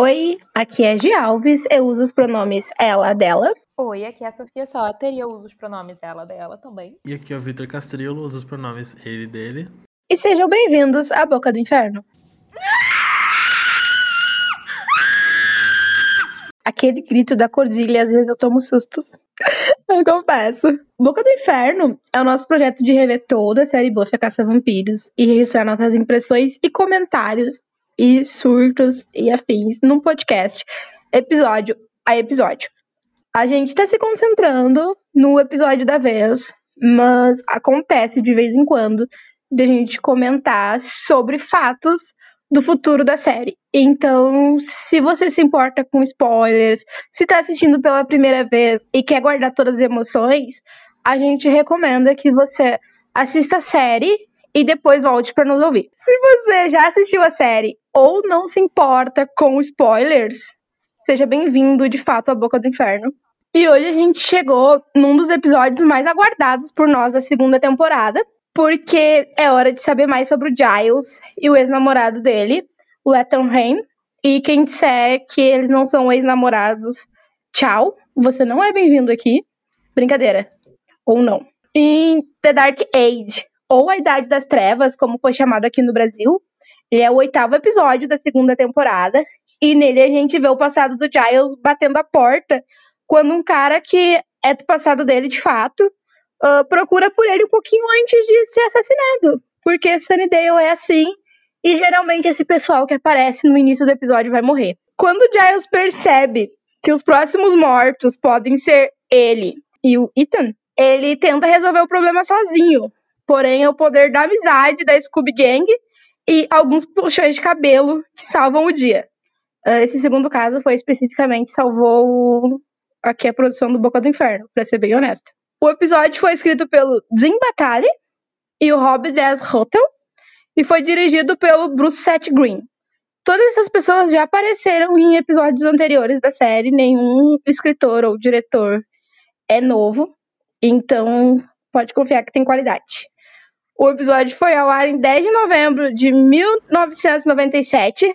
Oi, aqui é Gi Alves, eu uso os pronomes ela, dela. Oi, aqui é a Sofia Soter e eu uso os pronomes ela, dela também. E aqui é o Vitor Castriolo, uso os pronomes ele, dele. E sejam bem-vindos à Boca do Inferno. Aquele grito da Cordilha, às vezes eu tomo sustos. eu confesso. Boca do Inferno é o nosso projeto de rever toda a série Buffy a Caça Vampiros e registrar nossas impressões e comentários e surtos e afins num podcast, episódio a episódio. A gente tá se concentrando no episódio da vez, mas acontece de vez em quando de a gente comentar sobre fatos do futuro da série. Então, se você se importa com spoilers, se tá assistindo pela primeira vez e quer guardar todas as emoções, a gente recomenda que você assista a série e depois volte para nos ouvir. Se você já assistiu a série ou não se importa com spoilers, seja bem-vindo de fato à Boca do Inferno. E hoje a gente chegou num dos episódios mais aguardados por nós da segunda temporada, porque é hora de saber mais sobre o Giles e o ex-namorado dele, o Ethan Rain. E quem disser que eles não são ex-namorados, tchau, você não é bem-vindo aqui. Brincadeira. Ou não. Em The Dark Age, ou A Idade das Trevas, como foi chamado aqui no Brasil, ele é o oitavo episódio da segunda temporada. E nele a gente vê o passado do Giles batendo a porta quando um cara que é do passado dele de fato uh, procura por ele um pouquinho antes de ser assassinado. Porque Sunnydale é assim, e geralmente esse pessoal que aparece no início do episódio vai morrer. Quando o Giles percebe que os próximos mortos podem ser ele e o Ethan, ele tenta resolver o problema sozinho. Porém, é o poder da amizade da Scooby Gang e alguns puxões de cabelo que salvam o dia. Uh, esse segundo caso foi especificamente salvou aqui a produção do Boca do Inferno, pra ser bem honesta. O episódio foi escrito pelo Jim Batali e o Rob Des Hotel e foi dirigido pelo Bruce Seth Green. Todas essas pessoas já apareceram em episódios anteriores da série, nenhum escritor ou diretor é novo, então pode confiar que tem qualidade. O episódio foi ao ar em 10 de novembro de 1997.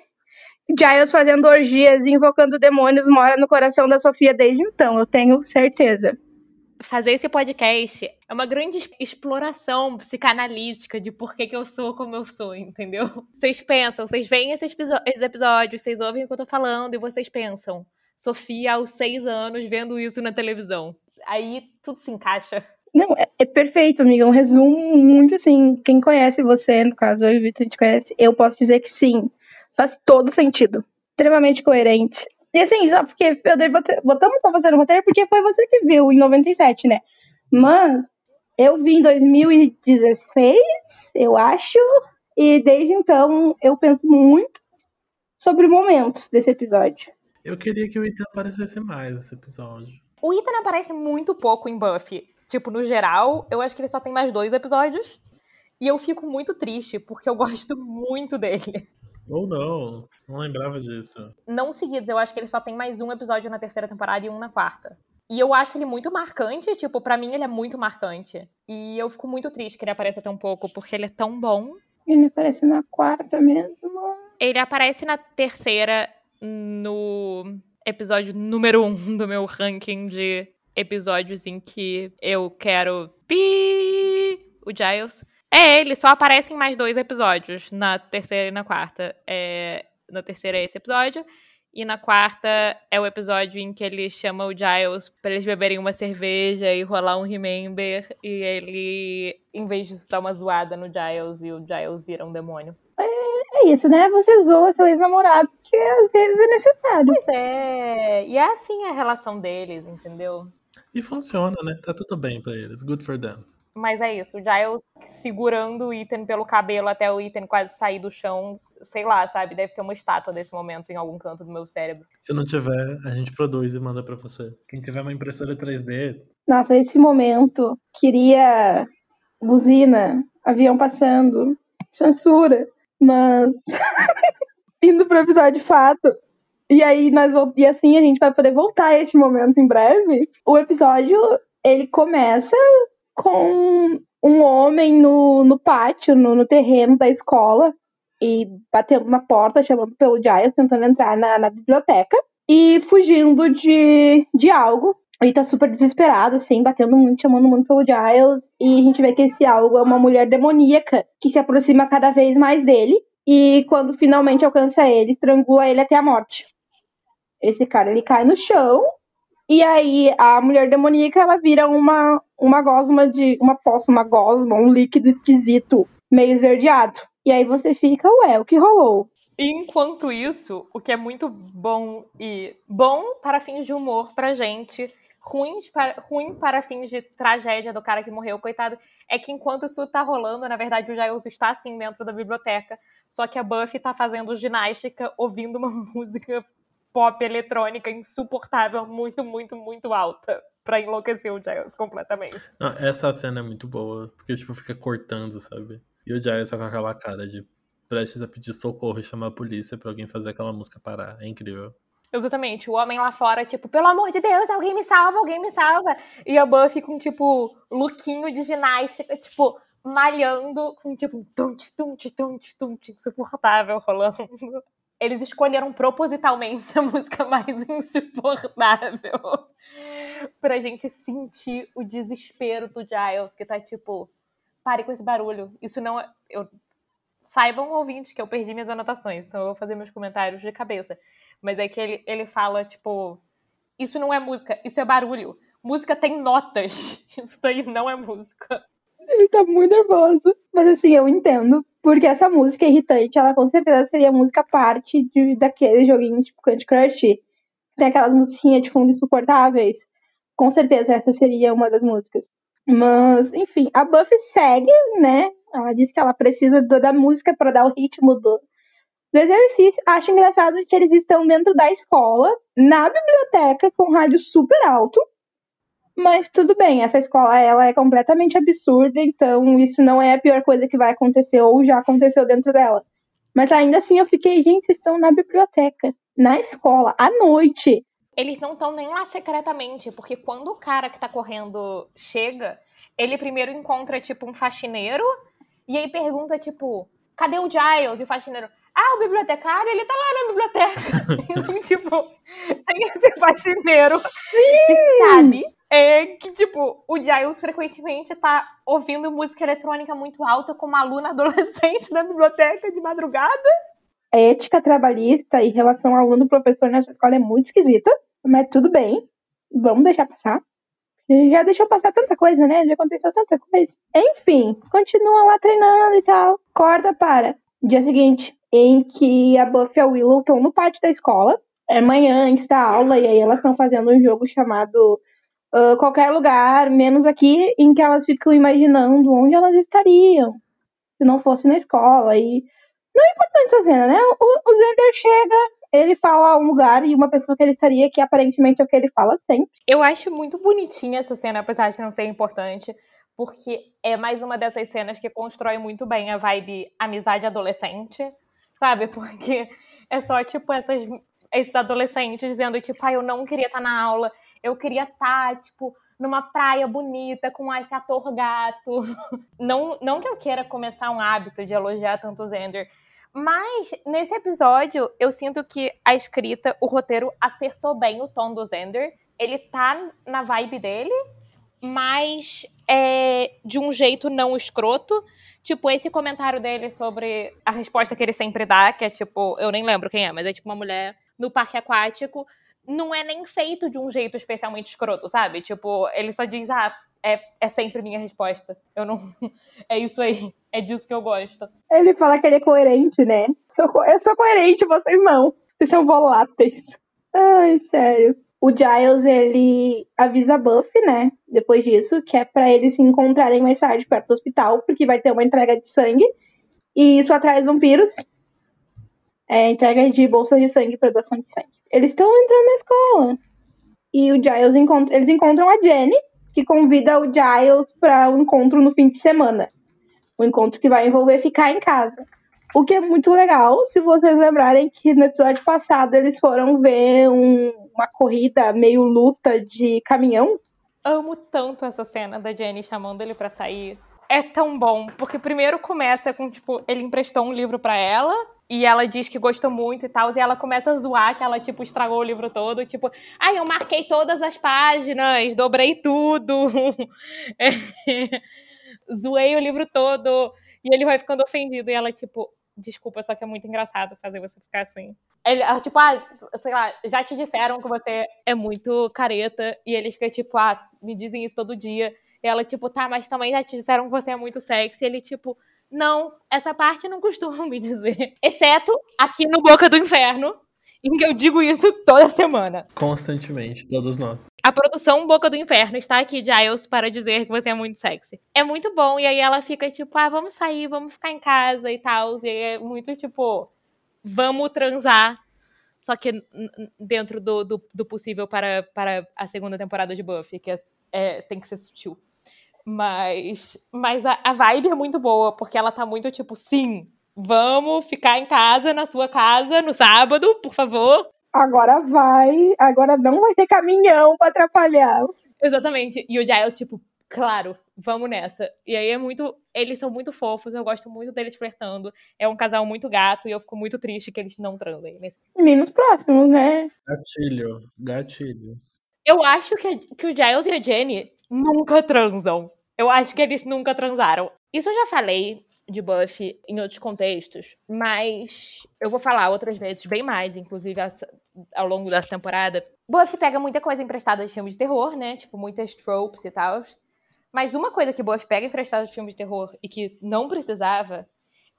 Giles fazendo orgias e invocando demônios mora no coração da Sofia desde então, eu tenho certeza fazer esse podcast é uma grande exploração psicanalítica de por que, que eu sou como eu sou, entendeu? Vocês pensam, vocês veem esses, esses episódios, vocês ouvem o que eu tô falando e vocês pensam. Sofia, aos seis anos, vendo isso na televisão. Aí tudo se encaixa. Não, é, é perfeito, amiga. Um resumo muito assim. Quem conhece você, no caso, eu e o Vitor, a gente conhece, eu posso dizer que sim. Faz todo sentido. Extremamente coerente. E assim, só porque eu dei, botamos só você no roteiro porque foi você que viu em 97, né? Mas eu vi em 2016, eu acho, e desde então eu penso muito sobre momentos desse episódio. Eu queria que o Ethan aparecesse mais nesse episódio. O Ethan aparece muito pouco em Buffy. Tipo, no geral, eu acho que ele só tem mais dois episódios. E eu fico muito triste, porque eu gosto muito dele. Ou não, não lembrava disso. Não seguidos, eu acho que ele só tem mais um episódio na terceira temporada e um na quarta. E eu acho ele muito marcante, tipo, para mim ele é muito marcante. E eu fico muito triste que ele apareça tão pouco, porque ele é tão bom. Ele aparece na quarta mesmo? Ele aparece na terceira, no episódio número um do meu ranking de episódios em que eu quero pi o Giles. É, ele só aparece em mais dois episódios, na terceira e na quarta. É, na terceira é esse episódio. E na quarta é o episódio em que ele chama o Giles para eles beberem uma cerveja e rolar um remember. E ele, em vez de dar uma zoada no Giles, e o Giles vira um demônio. É, é isso, né? Você zoa seu ex-namorado, que às vezes é necessário. Pois é. E é assim a relação deles, entendeu? E funciona, né? Tá tudo bem pra eles. Good for them. Mas é isso, o Giles segurando o Ethan pelo cabelo até o Ethan quase sair do chão, sei lá, sabe? Deve ter uma estátua desse momento em algum canto do meu cérebro. Se não tiver, a gente produz e manda para você. Quem tiver uma impressora 3D. Nossa, esse momento, queria buzina, avião passando, censura, mas indo pro episódio de fato. E aí nós e assim a gente vai poder voltar a este momento em breve. O episódio ele começa com um homem no, no pátio, no, no terreno da escola, e batendo na porta, chamando pelo Giles, tentando entrar na, na biblioteca e fugindo de, de algo. Ele tá super desesperado, assim, batendo muito, chamando muito pelo Giles. E a gente vê que esse algo é uma mulher demoníaca que se aproxima cada vez mais dele. E quando finalmente alcança ele, estrangula ele até a morte. Esse cara, ele cai no chão. E aí a mulher demoníaca, ela vira uma, uma gosma de... Uma poça, uma gosma, um líquido esquisito, meio esverdeado. E aí você fica, ué, o que rolou? Enquanto isso, o que é muito bom e bom para fins de humor pra gente, ruim para, ruim para fins de tragédia do cara que morreu, coitado, é que enquanto isso tá rolando, na verdade o Giles está assim dentro da biblioteca, só que a Buffy tá fazendo ginástica ouvindo uma música pop eletrônica insuportável, muito, muito, muito alta. Pra enlouquecer o Giles completamente. Não, essa cena é muito boa, porque tipo, fica cortando, sabe? E o Giles só com aquela cara de prestes a pedir socorro e chamar a polícia pra alguém fazer aquela música parar. É incrível. Exatamente. O homem lá fora, tipo, pelo amor de Deus, alguém me salva, alguém me salva. E a Buffy com, tipo, lookinho de ginástica, tipo, malhando, com, tipo, tunt, tunt, tunt, tunt, insuportável rolando. Eles escolheram propositalmente a música mais insuportável pra gente sentir o desespero do Giles, que tá, tipo, pare com esse barulho. Isso não é. Eu, saibam, ouvintes, que eu perdi minhas anotações, então eu vou fazer meus comentários de cabeça. Mas é que ele, ele fala, tipo, isso não é música, isso é barulho. Música tem notas. Isso daí não é música. Ele tá muito nervoso. Mas assim, eu entendo. Porque essa música irritante, ela com certeza seria música parte de, daquele joguinho tipo Candy Crush. Tem aquelas musiquinhas de fundo insuportáveis. Com certeza essa seria uma das músicas. Mas, enfim, a Buffy segue, né? Ela diz que ela precisa da música para dar o ritmo do, do exercício. Acho engraçado que eles estão dentro da escola, na biblioteca, com rádio super alto. Mas tudo bem, essa escola ela é completamente absurda, então isso não é a pior coisa que vai acontecer ou já aconteceu dentro dela. Mas ainda assim eu fiquei, gente, vocês estão na biblioteca, na escola, à noite. Eles não estão nem lá secretamente, porque quando o cara que tá correndo chega, ele primeiro encontra, tipo, um faxineiro, e aí pergunta, tipo, cadê o Giles? E o faxineiro, ah, o bibliotecário, ele tá lá na biblioteca. então, tipo, tem esse faxineiro Sim! que sabe é, que, tipo, o Giles frequentemente tá ouvindo música eletrônica muito alta como aluna adolescente na biblioteca de madrugada. A ética trabalhista em relação ao aluno-professor nessa escola é muito esquisita, mas tudo bem, vamos deixar passar. Já deixou passar tanta coisa, né? Já aconteceu tanta coisa. Enfim, continua lá treinando e tal. Corta para dia seguinte, em que a Buffy e a Willow estão no pátio da escola. É manhã, antes da aula, e aí elas estão fazendo um jogo chamado uh, Qualquer Lugar, menos aqui, em que elas ficam imaginando onde elas estariam se não fosse na escola. E não é importante essa cena, né? O, o Zender chega, ele fala um lugar e uma pessoa que ele estaria, que aparentemente é o que ele fala sempre. Eu acho muito bonitinha essa cena, apesar de não ser importante, porque é mais uma dessas cenas que constrói muito bem a vibe amizade adolescente, sabe? Porque é só, tipo, essas, esses adolescentes dizendo, tipo, ah, eu não queria estar na aula, eu queria estar, tipo, numa praia bonita com esse ator gato. Não, não que eu queira começar um hábito de elogiar tanto o Zender, mas nesse episódio eu sinto que a escrita, o roteiro acertou bem o tom do Zender. Ele tá na vibe dele, mas é de um jeito não escroto. Tipo, esse comentário dele sobre a resposta que ele sempre dá, que é tipo, eu nem lembro quem é, mas é tipo uma mulher no parque aquático, não é nem feito de um jeito especialmente escroto, sabe? Tipo, ele só diz, ah, é, é sempre minha resposta. Eu não. É isso aí. É disso que eu gosto. Ele fala que ele é coerente, né? Eu sou coerente, vocês não. Vocês são voláteis. Ai, sério. O Giles, ele avisa a Buffy, né? Depois disso, que é pra eles se encontrarem mais tarde perto do hospital, porque vai ter uma entrega de sangue. E isso atrai os vampiros. É, entrega de bolsas de sangue pra doação de sangue. Eles estão entrando na escola. E o Giles encontra, eles encontram a Jenny, que convida o Giles para um encontro no fim de semana. Um encontro que vai envolver ficar em casa. O que é muito legal, se vocês lembrarem que no episódio passado eles foram ver um- uma corrida meio luta de caminhão. Amo tanto essa cena da Jenny chamando ele pra sair. é tão bom, porque primeiro começa com, tipo, ele emprestou um livro para ela, e ela diz que gostou muito e tal, e ela começa a zoar que ela, tipo, estragou o livro todo, tipo, ai, eu marquei todas as páginas, dobrei tudo, é, zoei o livro todo, e ele vai ficando ofendido, e ela, tipo, desculpa, só que é muito engraçado fazer você ficar assim. Ele, tipo, ah, sei lá, já te disseram que você é muito careta, e ele fica, tipo, ah, me dizem isso todo dia, e ela, tipo, tá, mas também já te disseram que você é muito sexy, e ele, tipo, não, essa parte não costumam me dizer. Exceto aqui no Boca do Inferno, em que eu digo isso toda semana. Constantemente, todos nós. A produção Boca do Inferno está aqui, Giles, para dizer que você é muito sexy. É muito bom, e aí ela fica tipo, ah, vamos sair, vamos ficar em casa e tal. E é muito tipo, vamos transar. Só que dentro do, do, do possível para, para a segunda temporada de Buffy, que é, é, tem que ser sutil. Mas, mas a, a vibe é muito boa, porque ela tá muito tipo, sim, vamos ficar em casa, na sua casa, no sábado, por favor. Agora vai, agora não vai ter caminhão pra atrapalhar. Exatamente. E o Giles, tipo, claro, vamos nessa. E aí é muito. Eles são muito fofos, eu gosto muito deles flertando. É um casal muito gato e eu fico muito triste que eles não transem. Nesse... Menos próximos, né? Gatilho, gatilho. Eu acho que, que o Giles e a Jenny nunca transam. Eu acho que eles nunca transaram. Isso eu já falei de Buffy em outros contextos, mas eu vou falar outras vezes, bem mais, inclusive ao longo dessa temporada. Buffy pega muita coisa emprestada de filmes de terror, né? Tipo, muitas tropes e tal. Mas uma coisa que Buffy pega emprestada de filmes de terror e que não precisava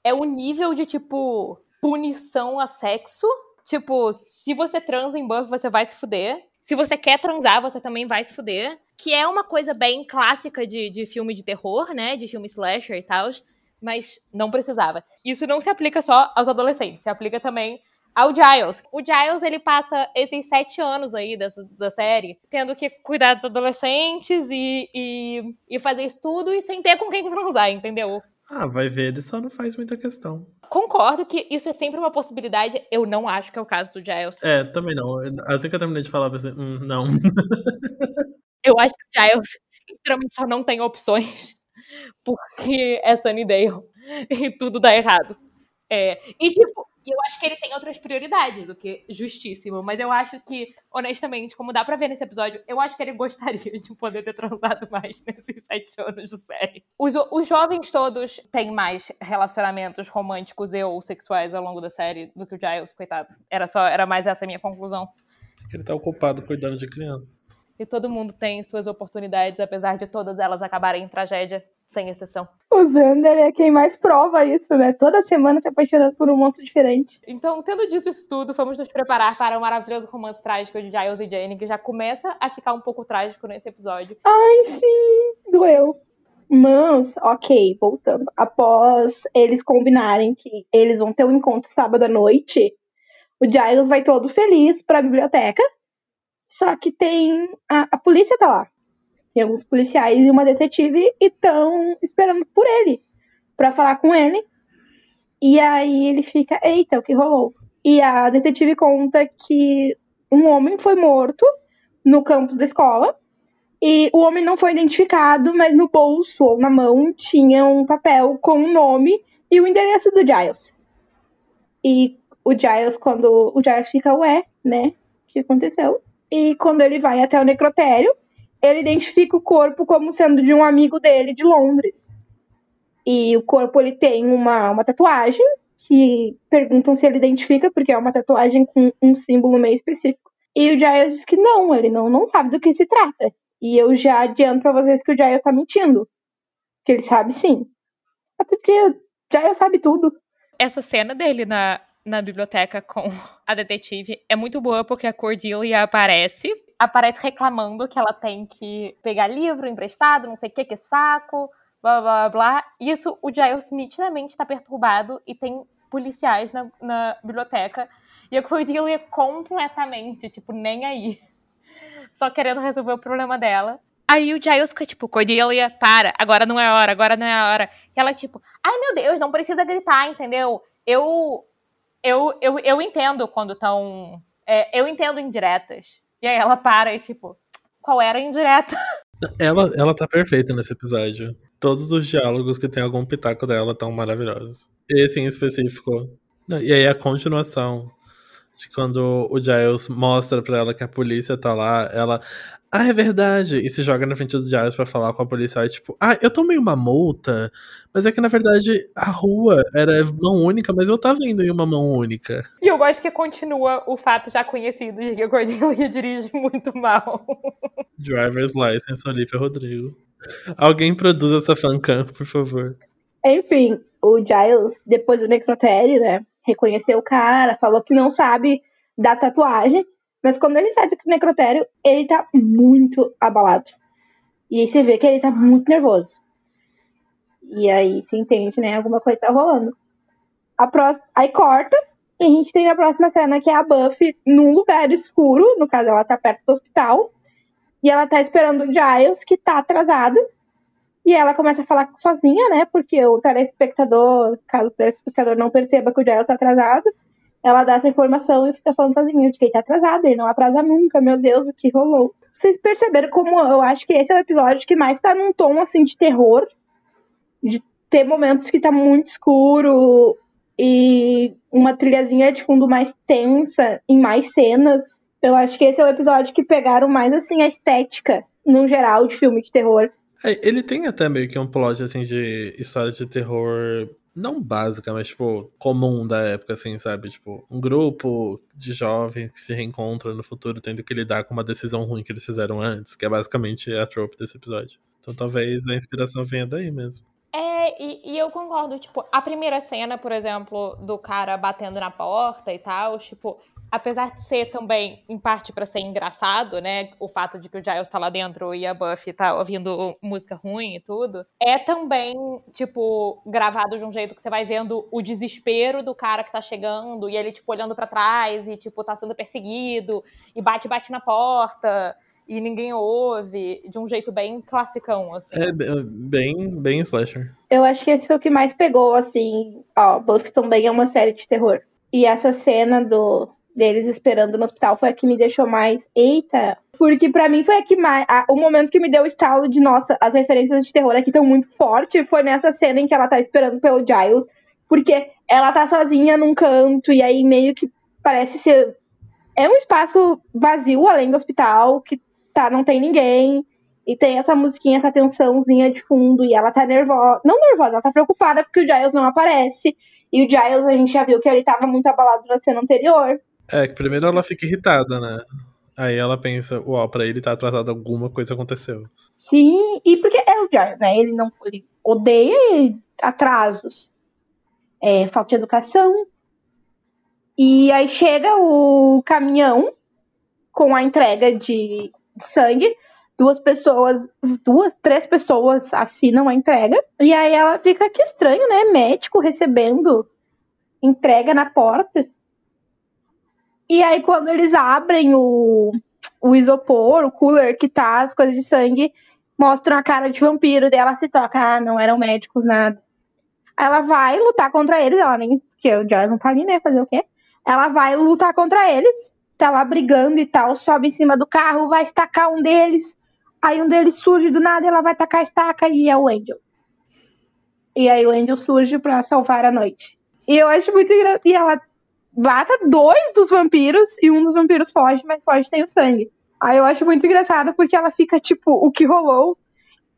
é o nível de, tipo, punição a sexo. Tipo, se você transa em Buffy, você vai se fuder. Se você quer transar, você também vai se fuder que é uma coisa bem clássica de, de filme de terror, né? De filme slasher e tal, mas não precisava. Isso não se aplica só aos adolescentes, se aplica também ao Giles. O Giles, ele passa esses sete anos aí dessa, da série tendo que cuidar dos adolescentes e, e, e fazer isso tudo e sem ter com quem transar, entendeu? Ah, vai ver, ele só não faz muita questão. Concordo que isso é sempre uma possibilidade. Eu não acho que é o caso do Giles. É, também não. Assim que eu terminei de falar, eu pensei, hum, não. Eu acho que o Giles literalmente só não tem opções porque é Sunnydale e tudo dá errado. É, e tipo, eu acho que ele tem outras prioridades, o que justíssimo, mas eu acho que, honestamente, como dá pra ver nesse episódio, eu acho que ele gostaria de poder ter transado mais nesses sete anos de série. Os, os jovens todos têm mais relacionamentos românticos e ou sexuais ao longo da série do que o Giles, coitado. Era só, era mais essa a minha conclusão. Ele tá ocupado cuidando de crianças e todo mundo tem suas oportunidades, apesar de todas elas acabarem em tragédia, sem exceção. O Xander é quem mais prova isso, né? Toda semana se apaixonando por um monstro diferente. Então, tendo dito isso tudo, vamos nos preparar para o maravilhoso romance trágico de Giles e Jane, que já começa a ficar um pouco trágico nesse episódio. Ai, sim! Doeu. Mas, ok, voltando. Após eles combinarem que eles vão ter um encontro sábado à noite, o Giles vai todo feliz para a biblioteca só que tem. A, a polícia tá lá. Tem alguns policiais e uma detetive e estão esperando por ele para falar com ele. E aí ele fica, eita, o que rolou? E a detetive conta que um homem foi morto no campus da escola. E o homem não foi identificado, mas no bolso ou na mão tinha um papel com o nome e o endereço do Giles. E o Giles, quando o Giles fica, ué, né? O que aconteceu? E quando ele vai até o necrotério, ele identifica o corpo como sendo de um amigo dele de Londres. E o corpo ele tem uma, uma tatuagem que perguntam se ele identifica, porque é uma tatuagem com um símbolo meio específico. E o Giles diz que não, ele não, não sabe do que se trata. E eu já adianto pra vocês que o Giles tá mentindo. Que ele sabe sim. Até porque o Giles sabe tudo. Essa cena dele na, na biblioteca com a detetive é muito boa porque a Cordelia aparece. Aparece reclamando que ela tem que pegar livro emprestado, não sei o que, que saco, blá blá blá. Isso o Giles nitidamente está perturbado e tem policiais na, na biblioteca. E a Cordelia completamente, tipo, nem aí. Só querendo resolver o problema dela. Aí o Giles fica tipo, Cordelia, para, agora não é hora, agora não é hora. E ela, tipo, ai meu Deus, não precisa gritar, entendeu? Eu eu, eu, eu entendo quando estão. É, eu entendo indiretas. E aí ela para e, tipo, qual era a indireta? Ela, ela tá perfeita nesse episódio. Todos os diálogos que tem algum pitaco dela estão maravilhosos. Esse em específico. E aí a continuação de quando o Giles mostra pra ela que a polícia tá lá, ela. Ah, é verdade! E se joga na frente do Giles pra falar com a policial, tipo, ah, eu tomei uma multa, mas é que na verdade a rua era mão única, mas eu tava indo em uma mão única. E eu gosto que continua o fato já conhecido de que a Cordelia dirige muito mal. Driver's License, Olivia Rodrigo. Alguém produz essa fancam, por favor. Enfim, o Giles, depois do necrotério, né? Reconheceu o cara, falou que não sabe da tatuagem. Mas quando ele sai do necrotério, ele tá muito abalado. E aí você vê que ele tá muito nervoso. E aí você entende, né? Alguma coisa tá rolando. A pró... Aí corta, e a gente tem a próxima cena que é a Buffy num lugar escuro. No caso, ela tá perto do hospital. E ela tá esperando o Giles, que tá atrasado. E ela começa a falar sozinha, né? Porque o telespectador, caso o telespectador não perceba que o Giles tá atrasado, ela dá essa informação e fica falando sozinha que ele tá atrasado, ele não atrasa nunca, meu Deus, o que rolou. Vocês perceberam como eu acho que esse é o episódio que mais tá num tom assim de terror, de ter momentos que tá muito escuro e uma trilhazinha de fundo mais tensa, em mais cenas. Eu acho que esse é o episódio que pegaram mais assim a estética, no geral, de filme de terror. É, ele tem até meio que um plot assim de história de terror não básica, mas, tipo, comum da época, assim, sabe? Tipo, um grupo de jovens que se reencontram no futuro tendo que lidar com uma decisão ruim que eles fizeram antes, que é basicamente a trope desse episódio. Então talvez a inspiração venha daí mesmo. É, e, e, eu concordo, tipo, a primeira cena, por exemplo, do cara batendo na porta e tal, tipo, apesar de ser também, em parte, para ser engraçado, né? O fato de que o Giles tá lá dentro e a Buffy tá ouvindo música ruim e tudo, é também, tipo, gravado de um jeito que você vai vendo o desespero do cara que tá chegando e ele, tipo, olhando para trás e, tipo, tá sendo perseguido e bate, bate na porta e ninguém ouve, de um jeito bem classicão, assim. É, bem, bem slasher. Eu acho que esse foi o que mais pegou, assim. Ó, Buffy também é uma série de terror. E essa cena do, deles esperando no hospital foi a que me deixou mais. Eita! Porque para mim foi a que mais. A, o momento que me deu o estalo de, nossa, as referências de terror aqui estão muito fortes. Foi nessa cena em que ela tá esperando pelo Giles. Porque ela tá sozinha num canto, e aí meio que parece ser. É um espaço vazio além do hospital, que tá, não tem ninguém. E tem essa musiquinha, essa tensãozinha de fundo, e ela tá nervosa. Não nervosa, ela tá preocupada porque o Giles não aparece. E o Giles, a gente já viu que ele tava muito abalado na cena anterior. É, que primeiro ela fica irritada, né? Aí ela pensa, uau, pra ele tá atrasado, alguma coisa aconteceu. Sim, e porque é o Giles, né? Ele não ele odeia atrasos. É, falta de educação. E aí chega o caminhão com a entrega de sangue. Duas pessoas, duas, três pessoas assinam a entrega. E aí ela fica que estranho, né? Médico recebendo entrega na porta. E aí, quando eles abrem o, o isopor, o cooler que tá as coisas de sangue, mostram a cara de vampiro dela se toca. Ah, não eram médicos, nada. Ela vai lutar contra eles, ela nem. Porque o Giles não tá ali, né? Fazer o quê? Ela vai lutar contra eles, tá lá brigando e tal, sobe em cima do carro, vai estacar um deles. Aí um deles surge do nada, ela vai tacar a estaca e é o Angel. E aí o Angel surge para salvar a noite. E eu acho muito engraçado. E ela mata dois dos vampiros e um dos vampiros foge, mas foge sem o sangue. Aí eu acho muito engraçado porque ela fica tipo, o que rolou?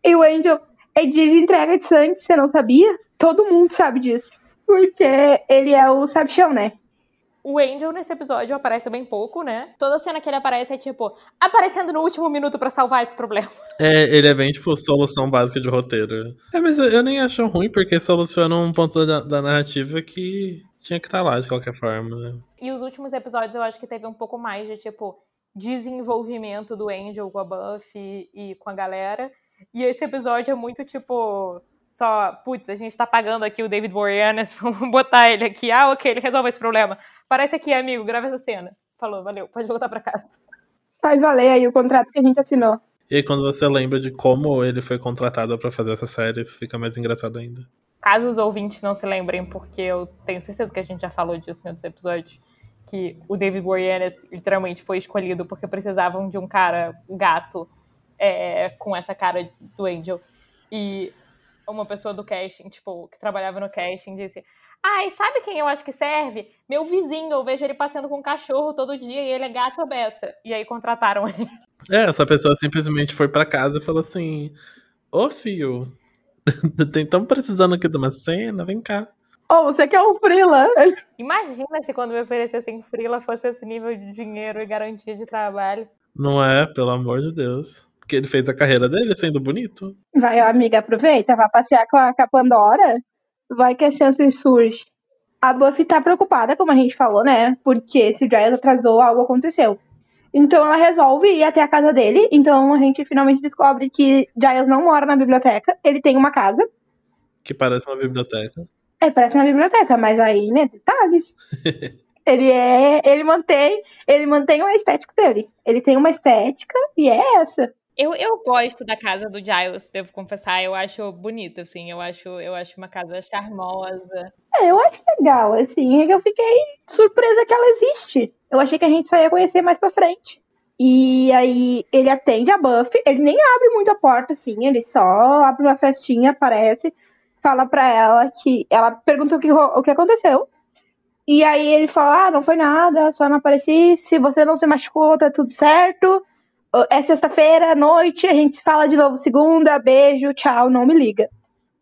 E o Angel é dia de entrega de sangue, você não sabia? Todo mundo sabe disso. Porque ele é o sabichão, né? O Angel nesse episódio aparece bem pouco, né? Toda cena que ele aparece é tipo, aparecendo no último minuto para salvar esse problema. É, ele é bem tipo solução básica de roteiro. É, mas eu, eu nem acho ruim porque soluciona um ponto da, da narrativa que tinha que estar tá lá de qualquer forma, né? E os últimos episódios eu acho que teve um pouco mais de, tipo, desenvolvimento do Angel com a Buffy e com a galera. E esse episódio é muito, tipo, só, putz, a gente tá pagando aqui o David Boreanaz, vamos botar ele aqui. Ah, ok, ele resolve esse problema. Parece aqui, amigo, grava essa cena. Falou, valeu, pode voltar pra casa. Faz valer aí o contrato que a gente assinou. E aí, quando você lembra de como ele foi contratado para fazer essa série, isso fica mais engraçado ainda. Caso os ouvintes não se lembrem, porque eu tenho certeza que a gente já falou disso em outros episódios, que o David Boreanaz literalmente foi escolhido porque precisavam de um cara gato é, com essa cara do Angel. E uma pessoa do casting, tipo, que trabalhava no casting, disse: Ai, sabe quem eu acho que serve? Meu vizinho, eu vejo ele passeando com um cachorro todo dia e ele é gato beça. E aí contrataram ele. É, essa pessoa simplesmente foi para casa e falou assim: Ô filho, estamos precisando aqui de uma cena, vem cá. Ou oh, você quer um Frila? Imagina se quando me oferecessem Frila fosse esse nível de dinheiro e garantia de trabalho. Não é, pelo amor de Deus. Porque ele fez a carreira dele sendo bonito. Vai, amiga, aproveita, vai passear com a, com a Pandora. Vai que a chance surge. A Buffy tá preocupada, como a gente falou, né? Porque se o Giles atrasou, algo aconteceu. Então ela resolve ir até a casa dele. Então a gente finalmente descobre que Giles não mora na biblioteca. Ele tem uma casa. Que parece uma biblioteca. É, parece uma biblioteca, mas aí, né, detalhes. ele é. Ele mantém. Ele mantém a estética dele. Ele tem uma estética e é essa. Eu, eu gosto da casa do Giles, devo confessar. Eu acho bonita, assim. Eu acho, eu acho uma casa charmosa. É, eu acho legal, assim. Eu fiquei surpresa que ela existe. Eu achei que a gente só ia conhecer mais pra frente. E aí ele atende a Buffy. Ele nem abre muito a porta, assim. Ele só abre uma festinha, aparece. Fala pra ela que. Ela pergunta o que, o que aconteceu. E aí ele fala: Ah, não foi nada, só não apareci. Se você não se machucou, tá tudo certo é sexta-feira à noite, a gente fala de novo segunda, beijo, tchau, não me liga.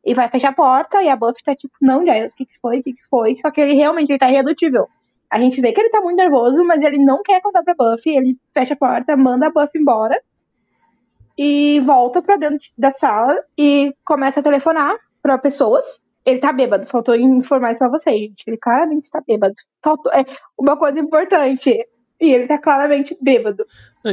E vai fechar a porta e a Buffy tá tipo, não, Giles, o que, que foi? O que, que foi? Só que ele realmente ele tá irredutível. A gente vê que ele tá muito nervoso, mas ele não quer contar pra Buffy, ele fecha a porta, manda a Buffy embora e volta pra dentro da sala e começa a telefonar pra pessoas. Ele tá bêbado, faltou informar isso pra vocês, gente. Ele claramente tá bêbado. Faltou, é, uma coisa importante, e ele tá claramente bêbado.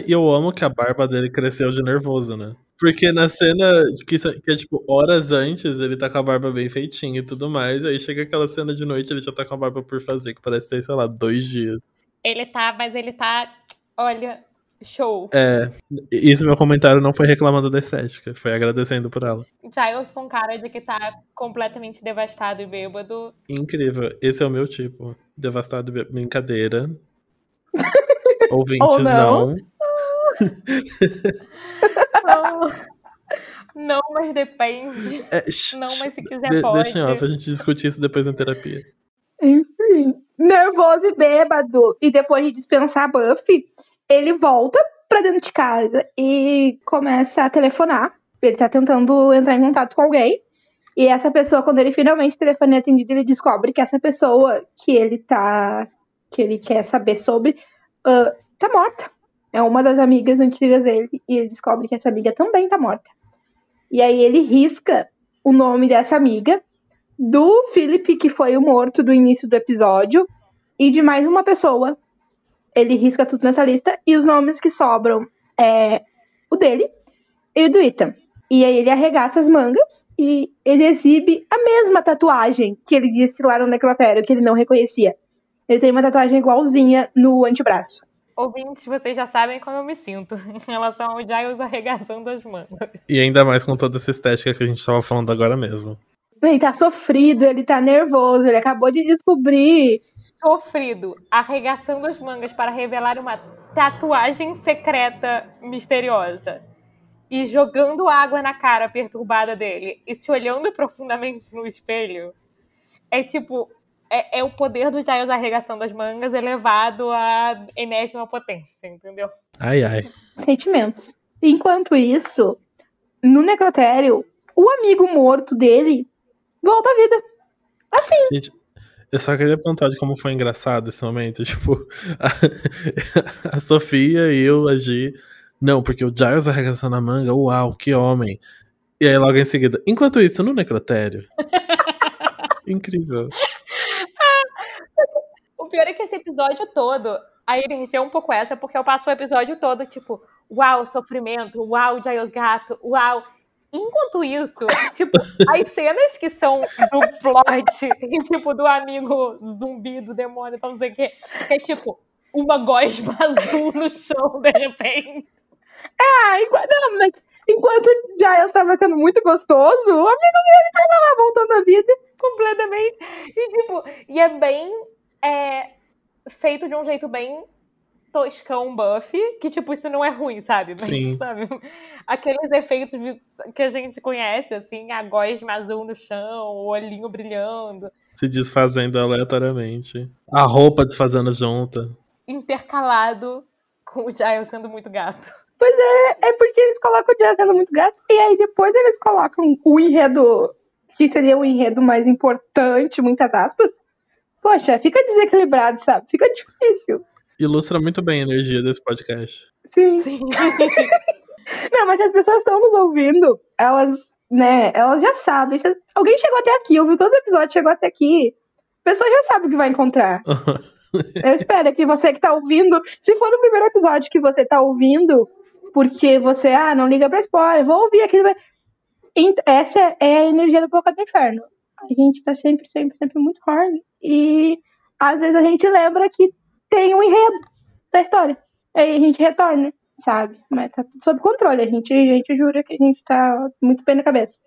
E eu amo que a barba dele cresceu de nervoso, né? Porque na cena que, que é tipo horas antes, ele tá com a barba bem feitinha e tudo mais. Aí chega aquela cena de noite, ele já tá com a barba por fazer, que parece ter, sei lá, dois dias. Ele tá, mas ele tá. Olha, show. É, isso meu comentário não foi reclamando da estética, foi agradecendo por ela. Giles com cara de que tá completamente devastado e bêbado. Incrível, esse é o meu tipo. Devastado e bêbado. Brincadeira. Ouvintes Ou não. não. não. Não, mas depende. É, não, mas se quiser de, pode. Deixa em off, a gente discutir isso depois na terapia. Enfim, nervoso e bêbado. E depois de dispensar a Buffy, ele volta pra dentro de casa e começa a telefonar. Ele tá tentando entrar em contato com alguém. E essa pessoa, quando ele finalmente telefone atendido, ele descobre que essa pessoa que ele tá. Que ele quer saber sobre uh, tá morta. É uma das amigas antigas dele e ele descobre que essa amiga também tá morta. E aí ele risca o nome dessa amiga, do Philip, que foi o morto do início do episódio, e de mais uma pessoa. Ele risca tudo nessa lista e os nomes que sobram é o dele e o do Ethan. E aí ele arregaça as mangas e ele exibe a mesma tatuagem que ele disse lá no necrotério que ele não reconhecia. Ele tem uma tatuagem igualzinha no antebraço. Ouvintes, vocês já sabem como eu me sinto em relação ao Giles arregaçando as mangas. E ainda mais com toda essa estética que a gente estava falando agora mesmo. Ele tá sofrido, ele tá nervoso, ele acabou de descobrir. Sofrido, arregaçando as mangas para revelar uma tatuagem secreta misteriosa. E jogando água na cara perturbada dele. E se olhando profundamente no espelho. É tipo, é, é, o poder do Giles arregaçando as mangas elevado à enésima potência, entendeu? Ai, ai. Sentimentos. Enquanto isso, no necrotério, o amigo morto dele volta à vida. Assim. Gente, eu só queria apontar de como foi engraçado esse momento. Tipo, a, a Sofia e eu agir. Não, porque o Giles arregaçando a manga, uau, que homem. E aí logo em seguida, enquanto isso, no necrotério. Incrível pior é que esse episódio todo, a energia é um pouco essa, porque eu passo o episódio todo, tipo, uau, sofrimento, uau, Giles Gato, uau. Enquanto isso, tipo, as cenas que são do plot, tipo, do amigo zumbi, do demônio, então não sei o quê, que é tipo, uma gosma azul no chão, de repente. É, enquanto, não, mas enquanto Giles estava sendo muito gostoso, o amigo dele tava lá voltando à vida. Completamente. E, tipo, e é bem é feito de um jeito bem toscão Buffy, que, tipo, isso não é ruim, sabe? Mas, Sim. sabe? Aqueles efeitos que a gente conhece, assim, a gosma azul no chão, o olhinho brilhando, Se desfazendo aleatoriamente. A roupa desfazendo junta. intercalado com o Giles sendo muito gato. Pois é, é porque eles colocam o Jazz sendo muito gato, e aí depois eles colocam o enredo, que seria o enredo mais importante, muitas aspas. Poxa, fica desequilibrado, sabe? Fica difícil. Ilustra muito bem a energia desse podcast. Sim. Sim. Não, mas se as pessoas estão nos ouvindo, elas, né, elas já sabem. Se alguém chegou até aqui, ouviu todo o episódio, chegou até aqui, a pessoa já sabe o que vai encontrar. Eu espero que você que tá ouvindo, se for no primeiro episódio que você tá ouvindo, porque você, ah, não liga pra spoiler, vou ouvir aqui. Ent- Essa é a energia do Boca do Inferno. A gente tá sempre, sempre, sempre muito horny. E às vezes a gente lembra que tem um enredo da história. Aí a gente retorna, sabe? Mas tá tudo sob controle. A gente, a gente jura que a gente tá muito bem na cabeça.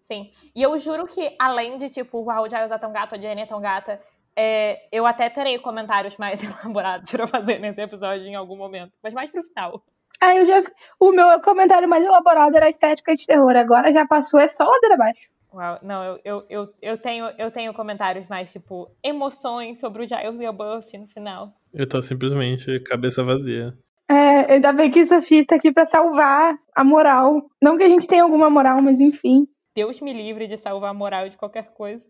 Sim. E eu juro que, além de, tipo, o Giles é tão gato, a Jenny é tão gata, é, eu até terei comentários mais elaborados pra fazer nesse episódio em algum momento. Mas mais pro final. Aí eu já. O meu comentário mais elaborado era a estética de terror. Agora já passou, é só ladeira abaixo. Uau, não, eu, eu, eu, eu, tenho, eu tenho comentários mais, tipo, emoções sobre o Giles e a Buffy no final. Eu tô simplesmente cabeça vazia. É, ainda bem que Sofia está aqui pra salvar a moral. Não que a gente tenha alguma moral, mas enfim. Deus me livre de salvar a moral de qualquer coisa.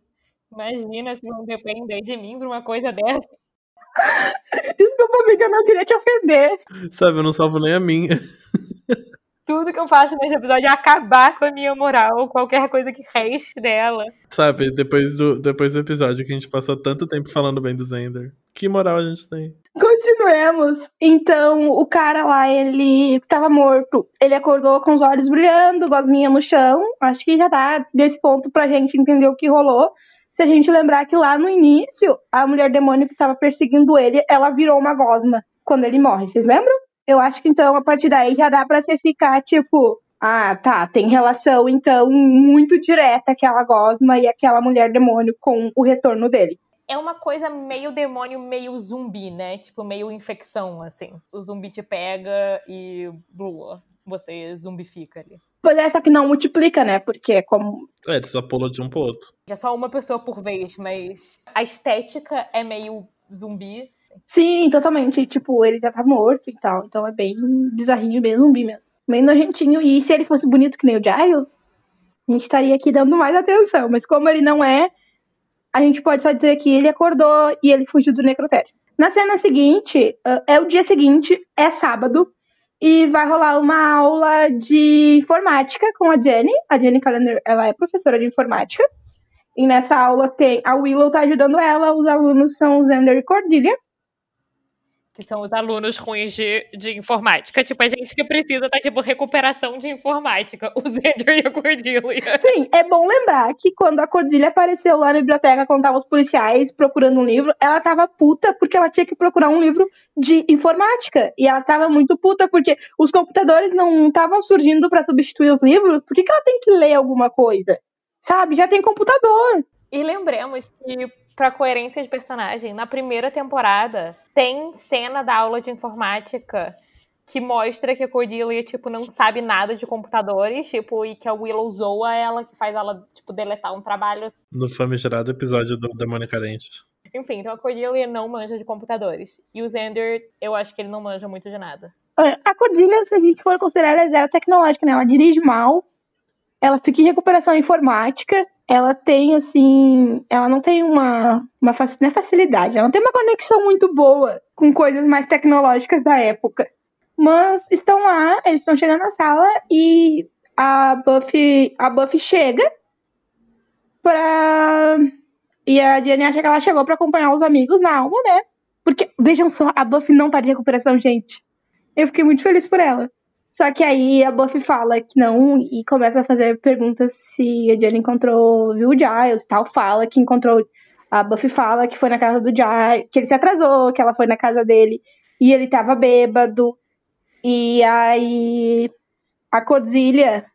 Imagina se vão depender de mim pra uma coisa dessa. Desculpa, amiga, eu não queria te ofender. Sabe, eu não salvo nem a minha. Tudo que eu faço nesse episódio é acabar com a minha moral, qualquer coisa que reste dela. Sabe, depois do, depois do episódio que a gente passou tanto tempo falando bem do Zender. Que moral a gente tem? Continuemos. Então, o cara lá, ele tava morto. Ele acordou com os olhos brilhando, gosminha no chão. Acho que já dá desse ponto pra gente entender o que rolou. Se a gente lembrar que lá no início, a mulher demônio que tava perseguindo ele, ela virou uma gosma quando ele morre. Vocês lembram? Eu acho que então, a partir daí, já dá pra você ficar tipo. Ah, tá, tem relação, então, muito direta aquela gosma e aquela mulher demônio com o retorno dele. É uma coisa meio demônio, meio zumbi, né? Tipo, meio infecção, assim. O zumbi te pega e blua, você zumbifica ali. Pois é, só que não multiplica, né? Porque é como. É, só pula de um pro outro. É só uma pessoa por vez, mas a estética é meio zumbi. Sim, totalmente. Tipo, ele já tá morto e tal. Então é bem bizarrinho, bem zumbi mesmo. Bem nojentinho. E se ele fosse bonito que nem o Giles, a gente estaria aqui dando mais atenção. Mas como ele não é, a gente pode só dizer que ele acordou e ele fugiu do necrotério. Na cena seguinte, ah, é o dia seguinte, é sábado, e vai rolar uma aula de informática com a Jenny. A Jenny Callender, ela é professora de informática. E nessa aula tem a Willow tá ajudando ela, os alunos são o Xander e Cordelia. Que são os alunos ruins de, de informática. Tipo, a gente que precisa tá, tipo, recuperação de informática. O Xander e a Cordelia. Sim, é bom lembrar que quando a Cordelia apareceu lá na biblioteca quando tava os policiais procurando um livro, ela tava puta porque ela tinha que procurar um livro de informática. E ela tava muito puta porque os computadores não estavam surgindo pra substituir os livros. Por que, que ela tem que ler alguma coisa? Sabe? Já tem computador. E lembremos que, pra coerência de personagem, na primeira temporada, tem cena da aula de informática que mostra que a Cordelia, tipo, não sabe nada de computadores, tipo, e que a Willow zoa ela, que faz ela, tipo, deletar um trabalho. No famigerado episódio do Demônio Carente. Enfim, então a Cordelia não manja de computadores. E o Xander, eu acho que ele não manja muito de nada. A Cordelia, se a gente for considerar, ela é zero tecnológica, né? Ela dirige mal, ela fica em recuperação informática, ela tem, assim, ela não tem uma, uma não é facilidade, ela não tem uma conexão muito boa com coisas mais tecnológicas da época. Mas estão lá, eles estão chegando na sala e a Buffy, a Buffy chega pra... E a Jenny acha que ela chegou pra acompanhar os amigos na alma, né? Porque, vejam só, a Buffy não tá de recuperação, gente. Eu fiquei muito feliz por ela. Só que aí a Buffy fala que não e começa a fazer perguntas se a Jenny encontrou, viu o Giles e tal. Fala que encontrou. A Buffy fala que foi na casa do Giles, que ele se atrasou, que ela foi na casa dele e ele tava bêbado. E aí a Cordelia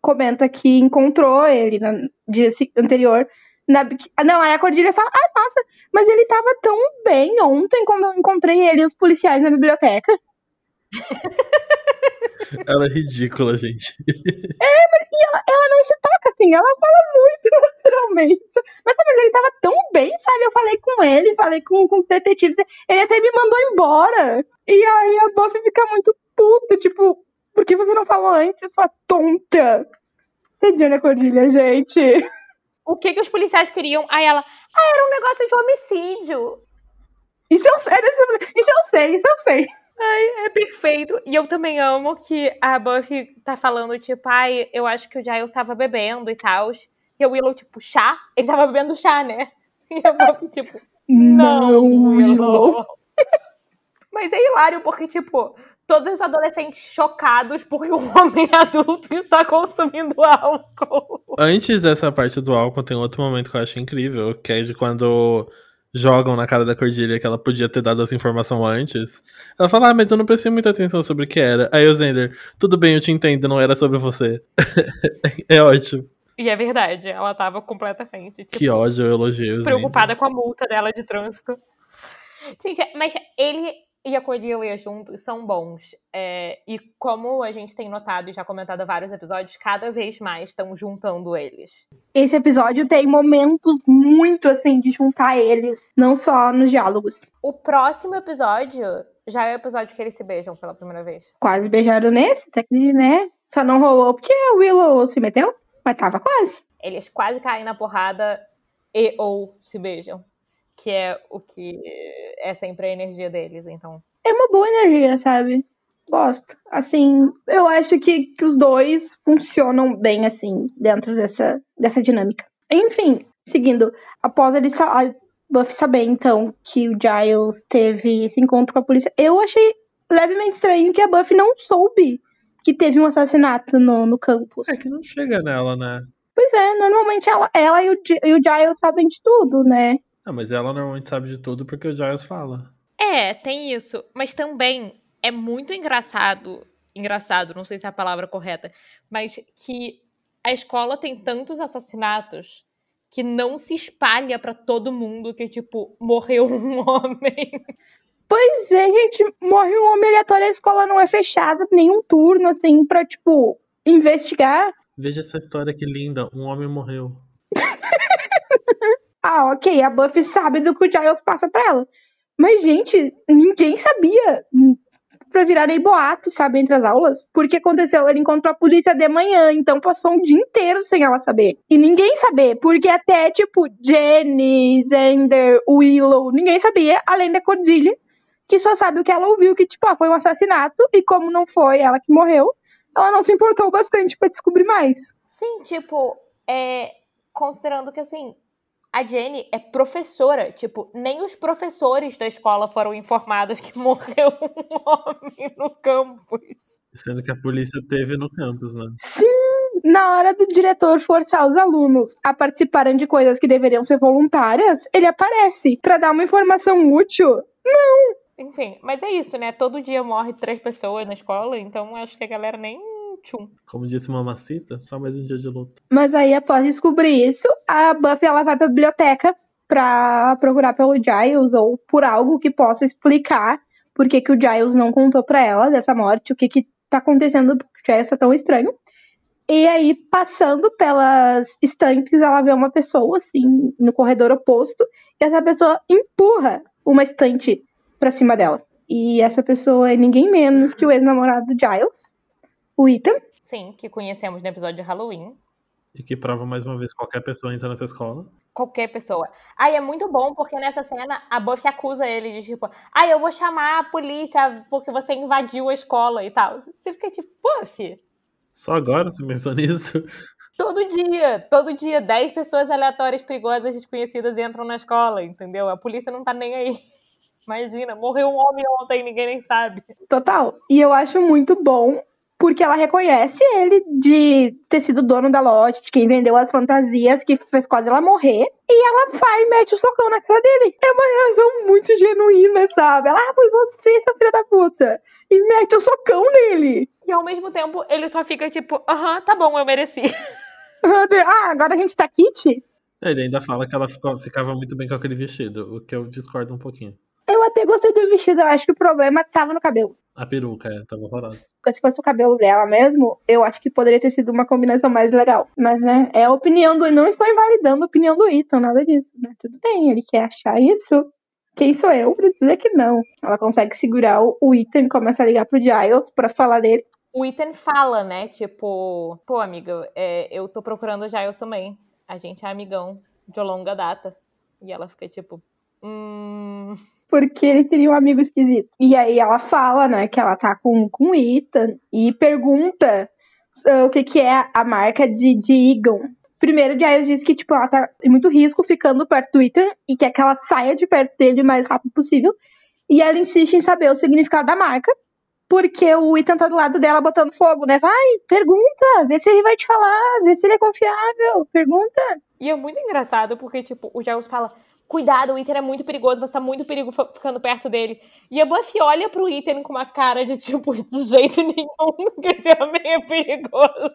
comenta que encontrou ele no dia anterior Na, não, aí a Cordilha fala, ah, nossa, mas ele tava tão bem ontem quando eu encontrei ele e os policiais na biblioteca. Ela é ridícula, gente. É, mas ela, ela não se toca assim, ela fala muito naturalmente. Mas, mas ele tava tão bem, sabe? Eu falei com ele, falei com, com os detetives, ele até me mandou embora. E aí a Buffy fica muito puta, tipo, por que você não falou antes, sua tonta? Ediana Cordilha, gente. O que que os policiais queriam? Aí ela, ah, era um negócio de homicídio. Isso eu, isso eu sei, isso eu sei. Ai, é perfeito. E eu também amo que a Buffy tá falando, tipo, ai, eu acho que o Giles tava bebendo e tal. E o Willow, tipo, chá? Ele tava bebendo chá, né? E a Buffy, tipo, não, não Willow. Mas é hilário, porque, tipo, todos os adolescentes chocados porque um homem adulto está consumindo álcool. Antes dessa parte do álcool, tem outro momento que eu acho incrível, que é de quando jogam na cara da Cordilha que ela podia ter dado essa informação antes. Ela fala, ah, mas eu não prestei muita atenção sobre o que era. Aí o Zender, tudo bem, eu te entendo, não era sobre você. é ótimo. E é verdade, ela tava completamente. Tipo, que ódio, eu elogio. Preocupada com a multa dela de trânsito. Gente, mas ele e a Cordelia juntos são bons. É, e como a gente tem notado e já comentado vários episódios, cada vez mais estão juntando eles. Esse episódio tem momentos muito assim de juntar eles, não só nos diálogos. O próximo episódio já é o episódio que eles se beijam pela primeira vez. Quase beijaram nesse, até que, né? Só não rolou porque o Willow se meteu, mas tava quase. Eles quase caem na porrada e ou se beijam que é o que é sempre a energia deles, então. É uma boa energia, sabe? Gosto. Assim, eu acho que, que os dois funcionam bem, assim, dentro dessa, dessa dinâmica. Enfim, seguindo, após ele a Buffy saber, então, que o Giles teve esse encontro com a polícia, eu achei levemente estranho que a Buffy não soube que teve um assassinato no, no campus. É que não chega nela, né? Pois é, normalmente ela, ela e, o, e o Giles sabem de tudo, né? Não, mas ela normalmente sabe de tudo porque o Giles fala. É, tem isso. Mas também é muito engraçado. Engraçado, não sei se é a palavra correta. Mas que a escola tem tantos assassinatos que não se espalha para todo mundo que, tipo, morreu um homem. Pois é, gente, morre um homem aleatório, a escola não é fechada, nenhum turno, assim, pra, tipo, investigar. Veja essa história que linda, um homem morreu. Ah, ok, a Buffy sabe do que o Giles passa pra ela. Mas, gente, ninguém sabia. Pra virar nem boato, sabe, entre as aulas. Porque aconteceu, ele encontrou a polícia de manhã, então passou um dia inteiro sem ela saber. E ninguém saber, porque até, tipo, Jenny, Xander, Willow, ninguém sabia, além da Cordelia, que só sabe o que ela ouviu, que, tipo, ah, foi um assassinato, e como não foi ela que morreu, ela não se importou bastante para descobrir mais. Sim, tipo, é, considerando que, assim, a Jenny é professora. Tipo, nem os professores da escola foram informados que morreu um homem no campus. Sendo que a polícia teve no campus, né? Sim! Na hora do diretor forçar os alunos a participarem de coisas que deveriam ser voluntárias, ele aparece para dar uma informação útil. Não! Enfim, mas é isso, né? Todo dia morre três pessoas na escola, então acho que a galera nem tchum. Como disse Mamacita, só mais um dia de luta. Mas aí, após descobrir isso, a Buffy ela vai pra biblioteca pra procurar pelo Giles ou por algo que possa explicar por que, que o Giles não contou pra ela dessa morte, o que que tá acontecendo, porque o Giles tá tão estranho. E aí, passando pelas estantes, ela vê uma pessoa, assim, no corredor oposto, e essa pessoa empurra uma estante pra cima dela. E essa pessoa é ninguém menos que o ex-namorado do Giles, o Ethan. Sim, que conhecemos no episódio de Halloween. E que prova mais uma vez que qualquer pessoa entra nessa escola. Qualquer pessoa. Aí é muito bom porque nessa cena a Buffy acusa ele de tipo, ah, eu vou chamar a polícia porque você invadiu a escola e tal. Você fica tipo, Buffy. Só agora você pensou nisso? Todo dia, todo dia, 10 pessoas aleatórias, perigosas, desconhecidas entram na escola, entendeu? A polícia não tá nem aí. Imagina, morreu um homem ontem, ninguém nem sabe. Total. E eu acho muito bom porque ela reconhece ele de ter sido dono da loja, de quem vendeu as fantasias, que fez quase ela morrer. E ela vai e mete o socão na cara dele. É uma reação muito genuína, sabe? Ela, ah, foi você, seu filho da puta. E mete o socão nele. E ao mesmo tempo, ele só fica tipo, aham, tá bom, eu mereci. ah, agora a gente tá kit? Ele ainda fala que ela ficou, ficava muito bem com aquele vestido, o que eu discordo um pouquinho. Eu até gostei do vestido, eu acho que o problema tava no cabelo. A peruca, é, tava horrorosa. Se fosse o cabelo dela mesmo, eu acho que poderia ter sido uma combinação mais legal. Mas, né, é a opinião do. Não estou invalidando a opinião do Ethan, nada disso. Né? Tudo bem, ele quer achar isso. Quem sou eu pra dizer que não? Ela consegue segurar o Ethan e começa a ligar pro Giles pra falar dele. O Ethan fala, né? Tipo, pô, amiga, é, eu tô procurando o Giles também. A gente é amigão de longa data. E ela fica tipo, hum. Porque ele teria um amigo esquisito. E aí ela fala, né, que ela tá com, com o Ethan e pergunta uh, o que, que é a marca de, de Egon. Primeiro, Giles diz que, tipo, ela tá em muito risco ficando perto do Ethan e quer que ela saia de perto dele o mais rápido possível. E ela insiste em saber o significado da marca, porque o Ethan tá do lado dela botando fogo, né? Vai, pergunta, vê se ele vai te falar, vê se ele é confiável, pergunta. E é muito engraçado porque, tipo, o Giles fala: Cuidado, o Ethan é muito perigoso, você tá muito perigo ficando perto dele. E a Buffy olha pro Ethan com uma cara de tipo, de jeito nenhum que esse homem é perigoso.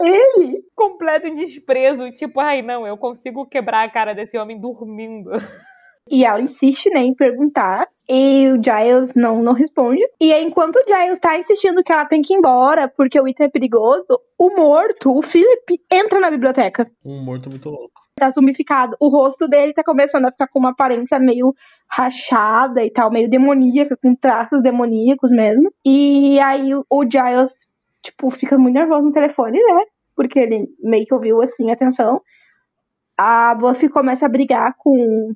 Ele? Completo desprezo, tipo, ai não, eu consigo quebrar a cara desse homem dormindo. E ela insiste, né, em perguntar. E o Giles não, não responde. E aí, enquanto o Giles tá insistindo que ela tem que ir embora porque o Ethan é perigoso, o morto, o Philip, entra na biblioteca. Um morto muito louco. Tá zumbificado. O rosto dele tá começando a ficar com uma aparência meio rachada e tal, meio demoníaca, com traços demoníacos mesmo. E aí o Giles, tipo, fica muito nervoso no telefone, né? Porque ele meio que ouviu assim, atenção. A Buffy começa a brigar com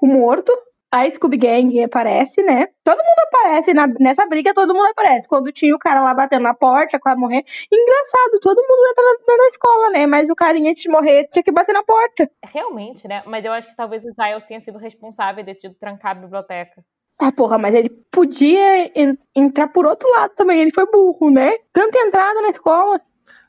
o morto. A Scooby Gang aparece, né? Todo mundo aparece na, nessa briga, todo mundo aparece. Quando tinha o cara lá batendo na porta, quase morrer. Engraçado, todo mundo entra na, na escola, né? Mas o carinha antes de morrer tinha que bater na porta. Realmente, né? Mas eu acho que talvez o Giles tenha sido responsável de ter trancar a biblioteca. Ah, porra, mas ele podia en entrar por outro lado também. Ele foi burro, né? Tanta entrada na escola.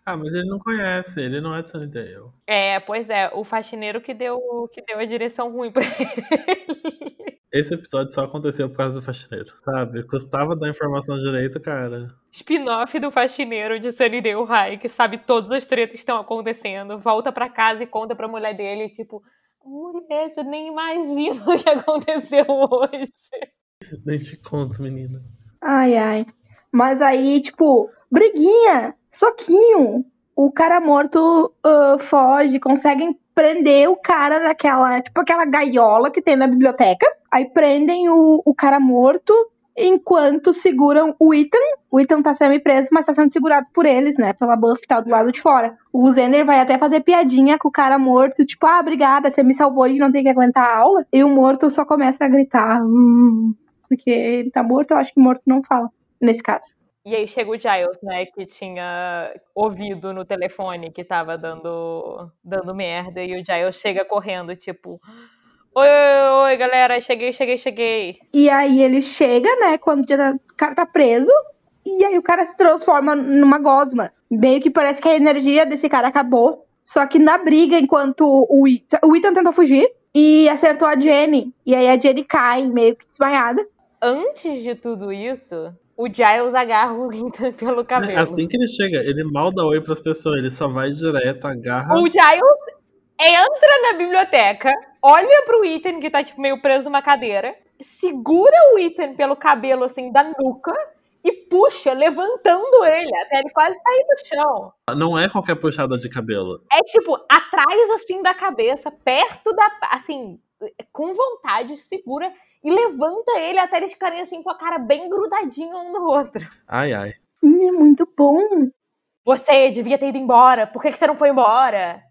Ah, mas ele não conhece, ele não é de Sunnydale. É, pois é, o faxineiro que deu, que deu a direção ruim pra ele. Esse episódio só aconteceu por causa do faxineiro, sabe? Custava dar informação direito, cara. Spin-off do faxineiro de Sunnydale High, que sabe todas as tretas que estão acontecendo, volta pra casa e conta pra mulher dele, tipo, mulher, você nem imagina o que aconteceu hoje. Nem te conto, menina. Ai, ai. Mas aí, tipo, briguinha, soquinho. O cara morto uh, foge, conseguem prender o cara naquela, tipo aquela gaiola que tem na biblioteca. Aí prendem o, o cara morto enquanto seguram o Ethan. O Ethan tá semi-preso, mas tá sendo segurado por eles, né? Pela Buffy tá do lado de fora. O Zender vai até fazer piadinha com o cara morto, tipo, ah, obrigada, você me salvou de não ter que aguentar a aula. E o morto só começa a gritar. Hum, porque ele tá morto, eu acho que morto não fala, nesse caso. E aí chega o Giles, né, que tinha ouvido no telefone que tava dando, dando merda, e o Giles chega correndo, tipo, oi, oi, oi, galera, cheguei, cheguei, cheguei. E aí ele chega, né, quando o cara tá preso, e aí o cara se transforma numa gosma. Meio que parece que a energia desse cara acabou. Só que na briga, enquanto o, o Ethan tentou fugir e acertou a Jenny. E aí a Jenny cai, meio que desmaiada. Antes de tudo isso, o Giles agarra o Ethan pelo cabelo. Assim que ele chega, ele mal dá oi pras pessoas, ele só vai direto, agarra. O Giles entra na biblioteca, olha pro Ethan que tá tipo meio preso numa cadeira, segura o Ethan pelo cabelo assim da nuca e puxa, levantando ele até ele quase sair do chão. Não é qualquer puxada de cabelo. É tipo atrás assim da cabeça, perto da, assim, com vontade, segura e levanta ele até eles ficarem assim com a cara bem grudadinha um no outro. Ai, ai. Sim, é muito bom. Você devia ter ido embora. Por que, que você não foi embora?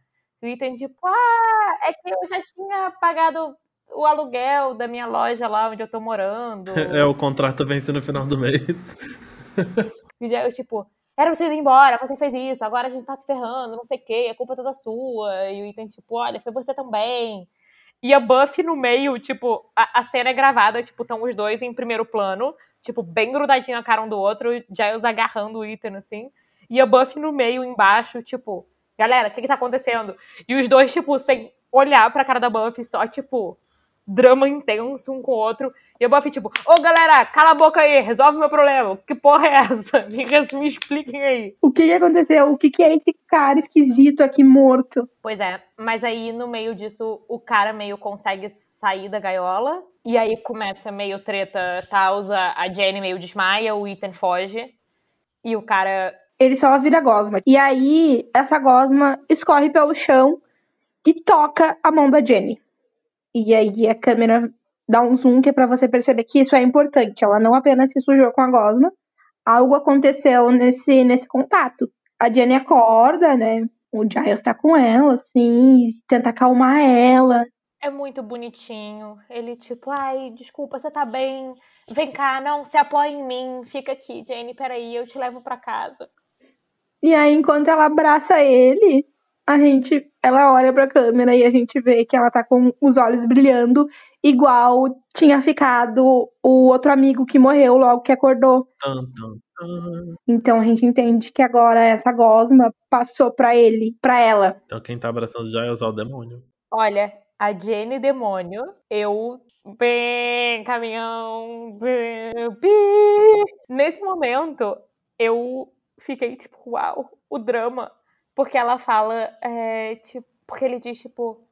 O Ethan, tipo, ah, é que eu já tinha pagado o aluguel da minha loja lá onde eu tô morando. É, o contrato vence no final do mês. E já eu, tipo, era você ir embora, você fez isso, agora a gente tá se ferrando, não sei o quê, a culpa é toda sua. E o Ethan, tipo, olha, foi você também. E a Buffy no meio, tipo, a, a cena é gravada, tipo, estão os dois em primeiro plano, tipo, bem grudadinho a cara um do outro, Giles agarrando o Ethan, assim. E a Buffy no meio, embaixo, tipo, galera, o que que tá acontecendo? E os dois, tipo, sem olhar pra cara da Buffy, só, tipo, drama intenso um com o outro. E o Buffy, tipo, ô galera, cala a boca aí, resolve meu problema. Que porra é essa? Me, me expliquem aí. O que aconteceu? O que, que é esse cara esquisito aqui morto? Pois é, mas aí no meio disso, o cara meio consegue sair da gaiola. E aí começa meio treta, Tausa, a Jenny meio desmaia, o Ethan foge. E o cara. Ele só vira gosma. E aí, essa gosma escorre pelo chão e toca a mão da Jenny. E aí a câmera dá um zoom que é pra você perceber que isso é importante. Ela não apenas se sujou com a gosma, algo aconteceu nesse, nesse contato. A Jenny acorda, né? O Giles tá com ela, assim, tenta acalmar ela. É muito bonitinho. Ele, tipo, ai, desculpa, você tá bem? Vem cá, não, se apoia em mim, fica aqui, Jenny, peraí, eu te levo para casa. E aí, enquanto ela abraça ele, a gente, ela olha pra câmera e a gente vê que ela tá com os olhos brilhando, igual tinha ficado o outro amigo que morreu logo que acordou. Tum, tum, tum. Então a gente entende que agora essa gosma passou pra ele, pra ela. Então quem tá abraçando já é o demônio. Olha, a Jenny Demônio, eu. Bem, caminhão. Bem, bem. Nesse momento, eu fiquei tipo, uau, o drama porque ela fala, é, tipo, porque ele diz, tipo,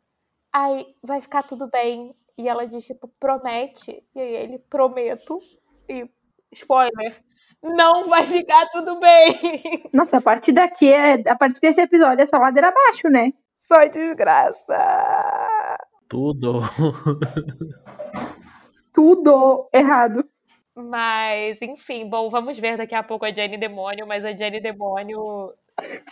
ai, vai ficar tudo bem. E ela diz, tipo, promete. E aí ele, prometo. E, spoiler, não vai ficar tudo bem. Nossa, a partir daqui, é, a partir desse episódio é só ladeira abaixo, né? Só desgraça. Tudo. Tudo errado. Mas, enfim, bom, vamos ver daqui a pouco a Jenny Demônio, mas a Jenny Demônio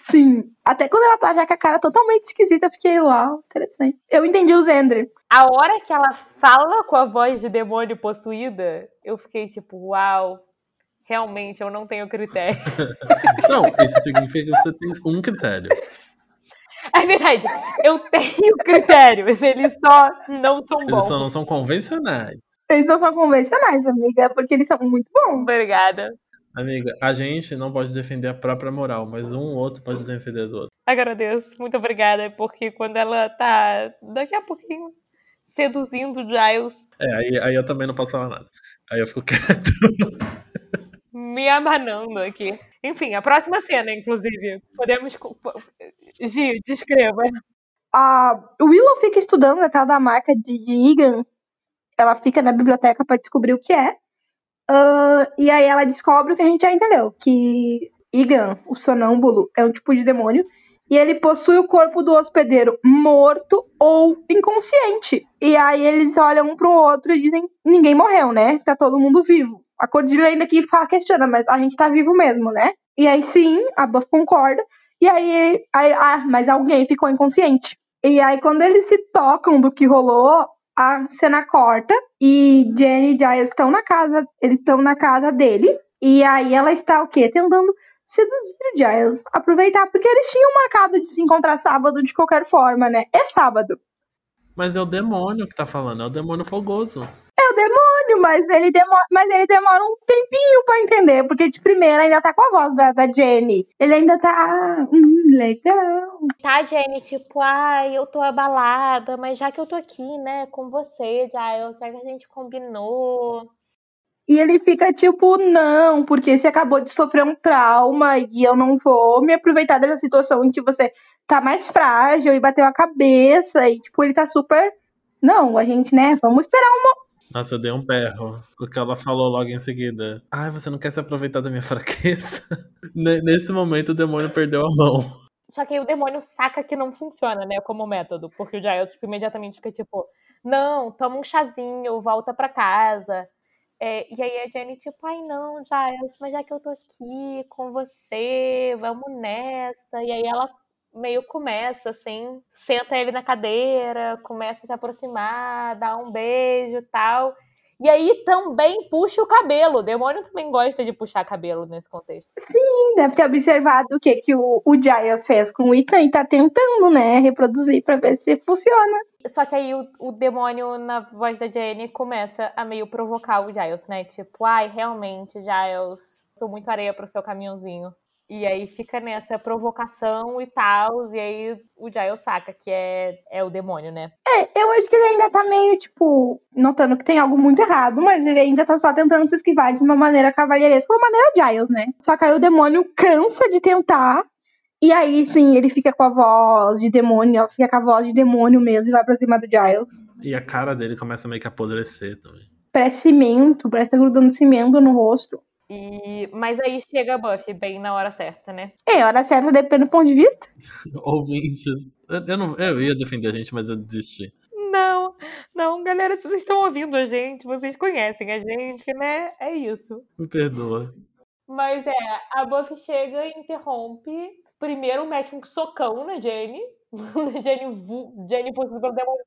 Sim. Até quando ela tá já com a cara totalmente esquisita, eu fiquei, uau, interessante. Eu entendi o Zender. A hora que ela fala com a voz de demônio possuída, eu fiquei tipo, uau, realmente eu não tenho critério. não, isso significa que você tem um critério. É verdade, eu tenho critérios, eles só não são bons. Eles só não são convencionais. Eles não são convencionais, amiga, porque eles são muito bons. Obrigada. Amiga, a gente não pode defender a própria moral, mas um ou outro pode defender do outro. Agradeço, muito obrigada, porque quando ela tá daqui a pouquinho seduzindo o Giles. É, aí, aí eu também não posso falar nada. Aí eu fico quieto. Me abanando aqui. Enfim, a próxima cena, inclusive. Podemos. Gi, descreva. A Willow fica estudando a tal da marca de, de Egan. Ela fica na biblioteca para descobrir o que é. Uh, e aí ela descobre o que a gente já entendeu, que Igan, o sonâmbulo, é um tipo de demônio e ele possui o corpo do hospedeiro morto ou inconsciente. E aí eles olham um pro outro e dizem: ninguém morreu, né? Tá todo mundo vivo. A Cordelia ainda aqui fala, questiona, mas a gente tá vivo mesmo, né? E aí sim, a Buff concorda. E aí, aí ah, mas alguém ficou inconsciente. E aí, quando eles se tocam do que rolou, a cena corta e Jenny e Giles estão na casa, eles estão na casa dele e aí ela está o quê? Tentando seduzir o Giles, aproveitar porque eles tinham marcado de se encontrar sábado de qualquer forma, né? É sábado. Mas é o demônio que tá falando, é o demônio fogoso. É o demônio, mas ele demora, mas ele demora um tempinho pra entender, porque de primeira ainda tá com a voz da, da Jenny. Ele ainda tá. Hum, legal. Tá, Jenny, tipo, ai, eu tô abalada, mas já que eu tô aqui, né, com você, Giles, já que a gente combinou. E ele fica tipo, não, porque você acabou de sofrer um trauma e eu não vou me aproveitar dessa situação em que você tá mais frágil e bateu a cabeça. E, tipo, ele tá super. Não, a gente, né, vamos esperar uma. Nossa, eu dei um berro. Porque ela falou logo em seguida. Ai, você não quer se aproveitar da minha fraqueza? Nesse momento o demônio perdeu a mão. Só que aí o demônio saca que não funciona, né, como método. Porque o Giles tipo, imediatamente fica tipo, não, toma um chazinho, volta pra casa. É, e aí a Jenny, tipo, ai não, Giles, mas já que eu tô aqui com você, vamos nessa. E aí ela meio começa, assim, senta ele na cadeira, começa a se aproximar, dá um beijo e tal. E aí também puxa o cabelo. O demônio também gosta de puxar cabelo nesse contexto. Sim, deve ter observado o que, que o, o Giles fez com o Ethan e tá tentando, né, reproduzir pra ver se funciona. Só que aí o, o demônio, na voz da Jenny, começa a meio provocar o Giles, né? Tipo, ai, realmente, Giles, sou muito areia pro seu caminhãozinho. E aí fica nessa provocação e tal, e aí o Giles saca que é, é o demônio, né? É, eu acho que ele ainda tá meio, tipo, notando que tem algo muito errado, mas ele ainda tá só tentando se esquivar de uma maneira cavalheiresca, uma maneira Giles, né? Só que aí o demônio cansa de tentar, e aí sim, ele fica com a voz de demônio, ela fica com a voz de demônio mesmo e vai pra cima do Giles. E a cara dele começa meio que a apodrecer também. Parece cimento, parece que tá grudando cimento no rosto. E... Mas aí chega a Buffy bem na hora certa, né? É, a hora certa depende do ponto de vista. Ouvintes. Eu, eu não, eu ia defender a gente, mas eu desisti. Não, não, galera, se vocês estão ouvindo a gente, vocês conhecem a gente, né? É isso. Me perdoa. Mas é, a Buffy chega e interrompe. Primeiro mete um socão na Jenny. Jenny, vo... Jenny demônio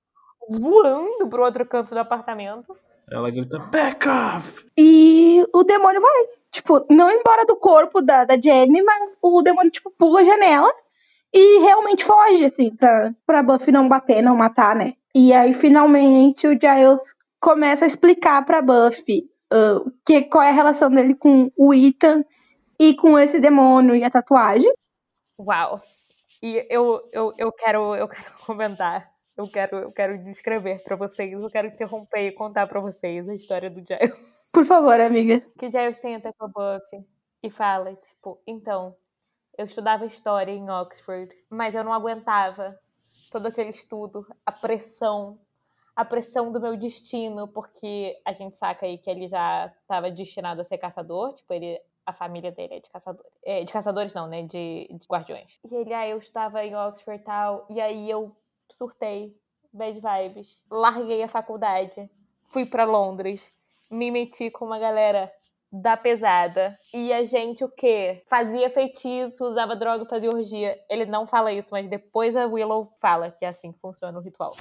voando pro outro canto do apartamento. Ela grita, back off! E o demônio vai. Tipo, não embora do corpo da, da Jenny, mas o demônio, tipo, pula a janela e realmente foge, assim, pra, pra Buffy não bater, não matar, né? E aí, finalmente, o Giles começa a explicar pra Buffy uh, que, qual é a relação dele com o Ethan e com esse demônio e a tatuagem. Uau! E eu, eu, eu, quero, eu quero comentar eu quero, eu quero descrever para vocês, eu quero interromper e contar para vocês a história do Giles. Por favor, amiga. Que Giles senta com a Buffy e fala, tipo, então, eu estudava história em Oxford, mas eu não aguentava todo aquele estudo, a pressão, a pressão do meu destino, porque a gente saca aí que ele já estava destinado a ser caçador, tipo, ele a família dele é de caçadores. É, de caçadores não, né? De, de guardiões. E ele, ah, eu estava em Oxford e tal, e aí eu surtei, bad vibes, larguei a faculdade, fui para Londres, me meti com uma galera da pesada. E a gente o quê? Fazia feitiço, usava droga, fazia orgia. Ele não fala isso, mas depois a Willow fala que é assim que funciona o ritual.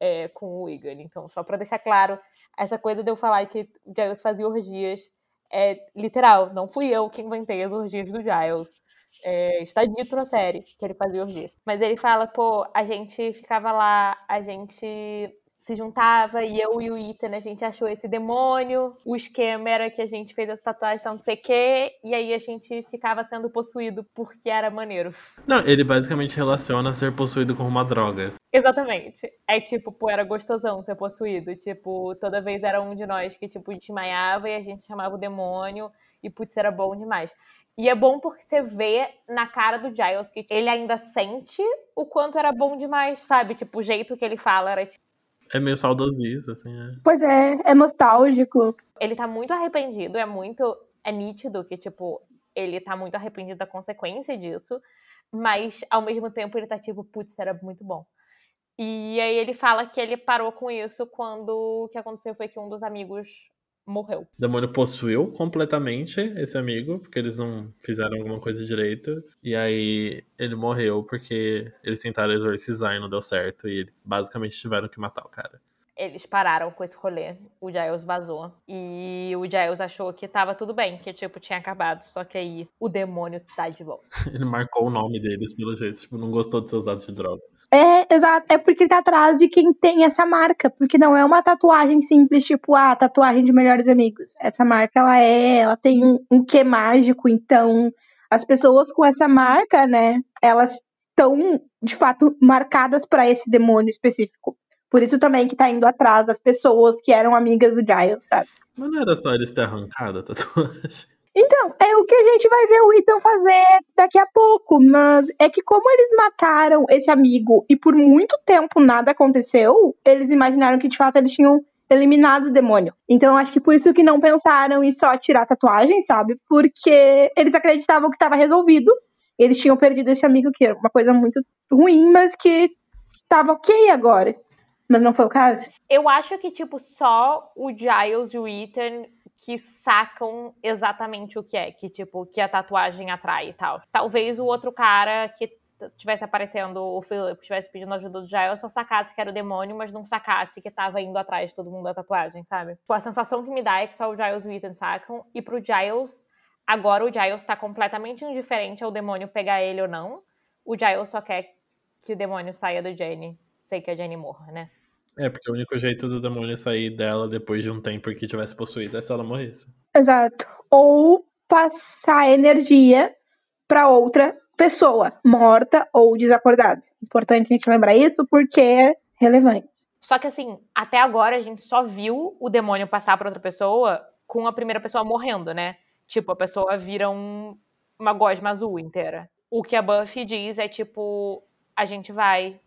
É, com o Egan. Então, só para deixar claro, essa coisa de eu falar que Giles fazia orgias é literal. Não fui eu que inventei as orgias do Giles. É, está dito na série que ele fazia orgias. Mas ele fala, pô, a gente ficava lá, a gente se juntava e eu e o Ethan, a gente achou esse demônio. O esquema era que a gente fez as tatuagens, não sei o quê, e aí a gente ficava sendo possuído porque era maneiro. Não, ele basicamente relaciona ser possuído com uma droga. Exatamente. É tipo, pô, era gostosão ser possuído. Tipo, toda vez era um de nós que, tipo, desmaiava e a gente chamava o demônio e, putz, era bom demais. E é bom porque você vê na cara do Giles que ele ainda sente o quanto era bom demais, sabe? Tipo, o jeito que ele fala era tipo. É meio saudosista, assim, é. Pois é, é nostálgico. Ele tá muito arrependido, é muito. É nítido que, tipo, ele tá muito arrependido da consequência disso, mas ao mesmo tempo ele tá tipo, putz, era muito bom. E aí ele fala que ele parou com isso quando o que aconteceu foi que um dos amigos morreu. O demônio possuiu completamente esse amigo, porque eles não fizeram alguma coisa direito. E aí ele morreu porque eles tentaram exorcizar e não deu certo. E eles basicamente tiveram que matar o cara. Eles pararam com esse rolê. O Giles vazou. E o Giles achou que tava tudo bem, que tipo, tinha acabado. Só que aí o demônio tá de volta. ele marcou o nome deles, pelo jeito. Tipo, não gostou de seus dados de droga. É, exato. É porque ele tá atrás de quem tem essa marca. Porque não é uma tatuagem simples, tipo, ah, tatuagem de melhores amigos. Essa marca, ela é, ela tem um, um quê mágico. Então, as pessoas com essa marca, né, elas estão, de fato, marcadas para esse demônio específico. Por isso também que tá indo atrás das pessoas que eram amigas do Giles, sabe? Mas não era só eles ter arrancado a tatuagem. Então, é o que a gente vai ver o Ethan fazer daqui a pouco, mas é que como eles mataram esse amigo e por muito tempo nada aconteceu, eles imaginaram que de fato eles tinham eliminado o demônio. Então, acho que por isso que não pensaram em só tirar a tatuagem, sabe? Porque eles acreditavam que estava resolvido. Eles tinham perdido esse amigo, que era uma coisa muito ruim, mas que estava ok agora. Mas não foi o caso? Eu acho que, tipo, só o Giles e o Ethan que sacam exatamente o que é, que tipo, que a tatuagem atrai e tal. Talvez o outro cara que tivesse aparecendo, o Philip tivesse pedindo ajuda do Giles, só sacasse que era o demônio, mas não sacasse que tava indo atrás de todo mundo da tatuagem, sabe? Tipo, a sensação que me dá é que só o Giles e o Ethan sacam, e pro Giles, agora o Giles tá completamente indiferente ao demônio pegar ele ou não. O Giles só quer que o demônio saia do Jenny, sei que a Jenny morra, né? É, porque o único jeito do demônio sair dela depois de um tempo que tivesse possuído é se ela morresse. Exato. Ou passar energia para outra pessoa, morta ou desacordada. Importante a gente lembrar isso porque é relevante. Só que assim, até agora a gente só viu o demônio passar para outra pessoa com a primeira pessoa morrendo, né? Tipo, a pessoa vira um, uma gosma azul inteira. O que a Buffy diz é tipo, a gente vai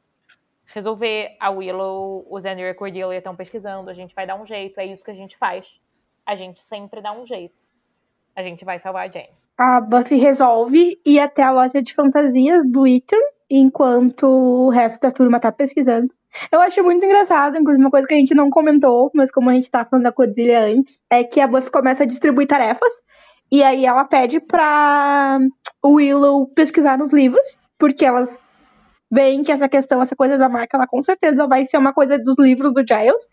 resolver, a Willow, o Xander e a Cordelia estão pesquisando, a gente vai dar um jeito, é isso que a gente faz. A gente sempre dá um jeito. A gente vai salvar a Jane. A Buffy resolve ir até a loja de fantasias do Ethan, enquanto o resto da turma tá pesquisando. Eu acho muito engraçado, inclusive uma coisa que a gente não comentou, mas como a gente tá falando da Cordelia antes, é que a Buffy começa a distribuir tarefas, e aí ela pede pra Willow pesquisar nos livros, porque elas veem que essa questão, essa coisa da marca, ela com certeza vai ser uma coisa dos livros do Giles.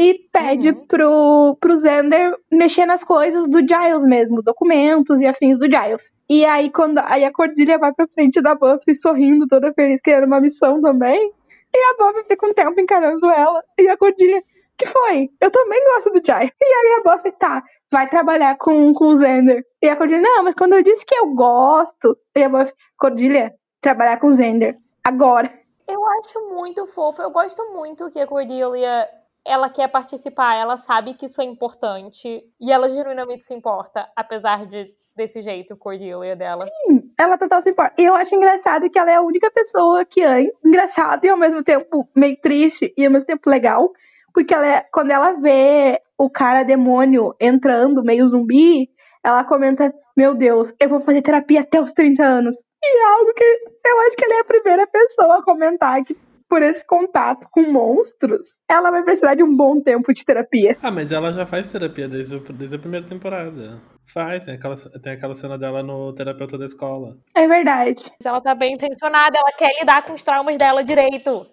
E pede uhum. pro, pro Xander mexer nas coisas do Giles mesmo, documentos e afins do Giles. E aí, quando aí a Cordelia vai pra frente da Buffy sorrindo, toda feliz, querendo uma missão também. E a Buffy fica um tempo encarando ela. E a Cordelia, que foi? Eu também gosto do Giles. E aí a Buffy, tá, vai trabalhar com, com o Xander. E a Cordelia, não, mas quando eu disse que eu gosto. E a Buffy, Cordelia, trabalhar com o Xander agora. Eu acho muito fofo. Eu gosto muito que a Cordelia ela quer participar, ela sabe que isso é importante e ela genuinamente se importa, apesar de desse jeito, Cordelia dela. Sim, ela total se importa. E eu acho engraçado que ela é a única pessoa que é engraçada e ao mesmo tempo meio triste e ao mesmo tempo legal, porque ela é, quando ela vê o cara demônio entrando meio zumbi, ela comenta: Meu Deus, eu vou fazer terapia até os 30 anos. E é algo que eu acho que ela é a primeira pessoa a comentar que por esse contato com monstros, ela vai precisar de um bom tempo de terapia. Ah, mas ela já faz terapia desde, o, desde a primeira temporada. Faz, tem aquela, tem aquela cena dela no terapeuta da escola. É verdade. Ela tá bem intencionada, ela quer lidar com os traumas dela direito.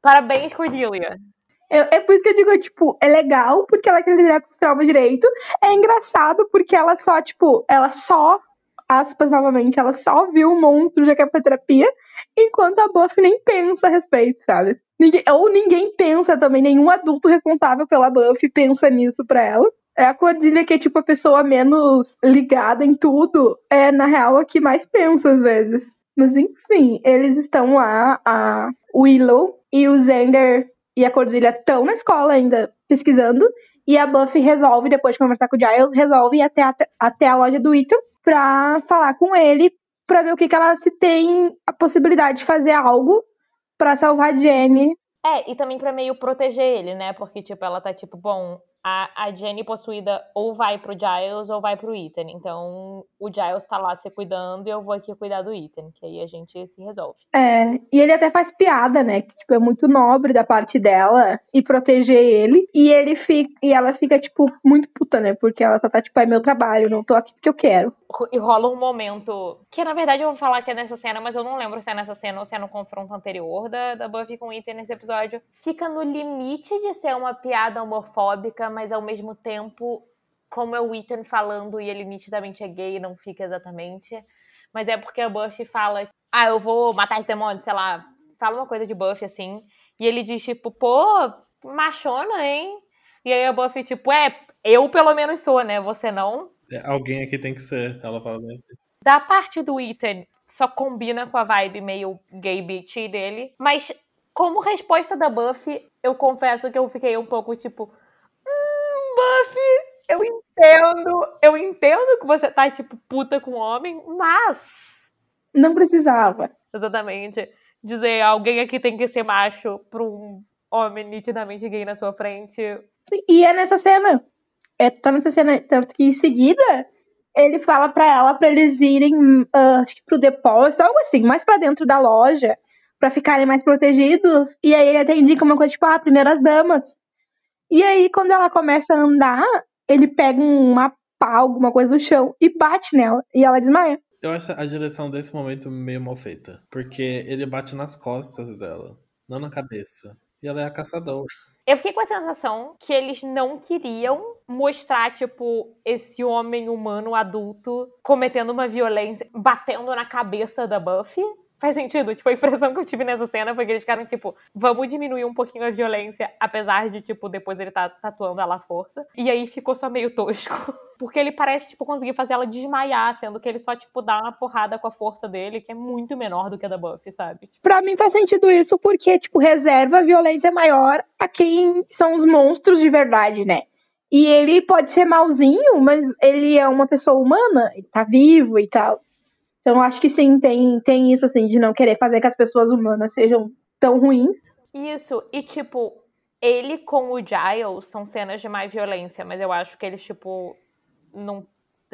Parabéns, Cordelia. É, é por isso que eu digo, tipo, é legal porque ela quer lidar com os traumas direito. É engraçado porque ela só, tipo, ela só, aspas novamente, ela só viu o monstro já quer pra terapia, enquanto a Buffy nem pensa a respeito, sabe? Ninguém, ou ninguém pensa também, nenhum adulto responsável pela Buffy pensa nisso pra ela. É a Cordelia que é tipo a pessoa menos ligada em tudo, é na real a que mais pensa às vezes. Mas enfim, eles estão lá, a Willow e o Xander e a Cordelia estão na escola ainda pesquisando. E a Buffy resolve, depois de conversar com o Giles, resolve ir até a, até a loja do Ethan pra falar com ele, pra ver o que, que ela se tem a possibilidade de fazer algo para salvar a Jenny. É, e também pra meio proteger ele, né? Porque, tipo, ela tá tipo, bom, a, a Jenny possuída ou vai pro Giles ou vai pro Ethan. Então o Giles tá lá se cuidando e eu vou aqui cuidar do Ethan, que aí a gente se resolve. É, e ele até faz piada, né? Que tipo, é muito nobre da parte dela e proteger ele. E ele fica. E ela fica, tipo, muito puta, né? Porque ela só tá, tipo, é meu trabalho, não tô aqui porque eu quero. E rola um momento. Que na verdade eu vou falar que é nessa cena, mas eu não lembro se é nessa cena ou se é no confronto anterior da, da Buffy com o Ethan nesse episódio. Fica no limite de ser uma piada homofóbica, mas ao mesmo tempo, como é o Ethan falando e ele nitidamente é gay, não fica exatamente. Mas é porque a Buffy fala, ah, eu vou matar esse demônio, sei lá, fala uma coisa de Buffy assim. E ele diz, tipo, pô, machona, hein? E aí a Buffy, tipo, é, eu pelo menos sou, né? Você não. É, alguém aqui tem que ser, ela fala bem. Da parte do Ethan, só combina com a vibe meio gay bitch dele. Mas como resposta da Buffy, eu confesso que eu fiquei um pouco tipo, Buffy, eu entendo, eu entendo que você tá, tipo, puta com o homem, mas. Não precisava. Exatamente. Dizer alguém aqui tem que ser macho pra um homem nitidamente gay na sua frente. Sim, e é nessa cena. É, tá nessa cena, tanto que em seguida ele fala pra ela pra eles irem, uh, acho que pro depósito, algo assim, mais pra dentro da loja, pra ficarem mais protegidos. E aí ele até indica uma coisa tipo, ah, primeiras damas. E aí, quando ela começa a andar, ele pega uma pá, alguma coisa do chão e bate nela. E ela desmaia. Eu acho a direção desse momento meio mal feita. Porque ele bate nas costas dela, não na cabeça. E ela é a caçadora. Eu fiquei com a sensação que eles não queriam mostrar, tipo, esse homem humano adulto cometendo uma violência, batendo na cabeça da Buffy. Faz sentido? Tipo, a impressão que eu tive nessa cena foi que eles ficaram, tipo, vamos diminuir um pouquinho a violência, apesar de, tipo, depois ele tá tatuando ela à força. E aí ficou só meio tosco. porque ele parece, tipo, conseguir fazer ela desmaiar, sendo que ele só, tipo, dá uma porrada com a força dele, que é muito menor do que a da Buffy, sabe? Tipo, Pra mim faz sentido isso porque, tipo, reserva a violência maior a quem são os monstros de verdade, né? E ele pode ser malzinho, mas ele é uma pessoa humana, ele tá vivo e tal. Então acho que sim, tem, tem isso, assim, de não querer fazer que as pessoas humanas sejam tão ruins. Isso, e tipo, ele com o Giles são cenas de mais violência, mas eu acho que eles, tipo, não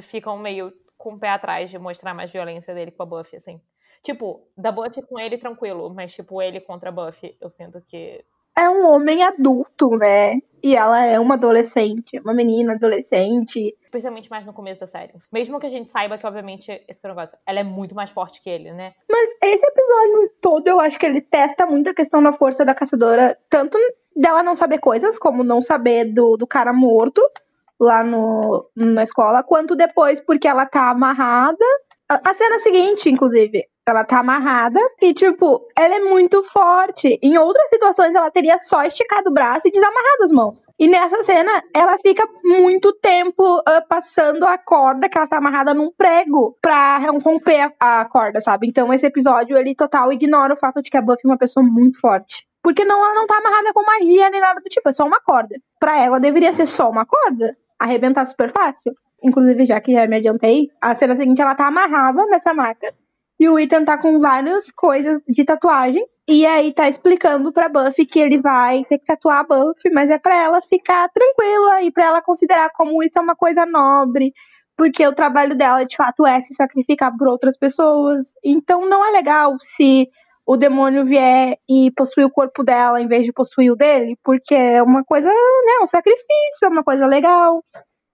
ficam meio com o pé atrás de mostrar mais violência dele com a Buffy, assim. Tipo, da Buffy com ele tranquilo, mas tipo, ele contra a Buffy, eu sinto que. É um homem adulto, né? E ela é uma adolescente, uma menina adolescente. Principalmente mais no começo da série. Mesmo que a gente saiba que, obviamente, esse negócio, ela é muito mais forte que ele, né? Mas esse episódio todo, eu acho que ele testa muito a questão da força da caçadora, tanto dela não saber coisas, como não saber do, do cara morto lá no, na escola, quanto depois porque ela tá amarrada. A, a cena seguinte, inclusive, ela tá amarrada e, tipo, ela é muito forte. Em outras situações, ela teria só esticado o braço e desamarrado as mãos. E nessa cena, ela fica muito tempo ah, passando a corda, que ela tá amarrada num prego, pra romper a, a corda, sabe? Então, esse episódio, ele total ignora o fato de que a Buffy é uma pessoa muito forte. Porque não, ela não tá amarrada com magia nem nada do tipo, é só uma corda. Pra ela, deveria ser só uma corda. Arrebentar super fácil. Inclusive, já que já me adiantei, a cena seguinte ela tá amarrada nessa maca. E o Ethan tá com várias coisas de tatuagem. E aí tá explicando pra Buffy que ele vai ter que tatuar a Buffy, mas é pra ela ficar tranquila e pra ela considerar como isso é uma coisa nobre. Porque o trabalho dela, de fato, é se sacrificar por outras pessoas. Então não é legal se o demônio vier e possuir o corpo dela em vez de possuir o dele, porque é uma coisa, né, um sacrifício, é uma coisa legal.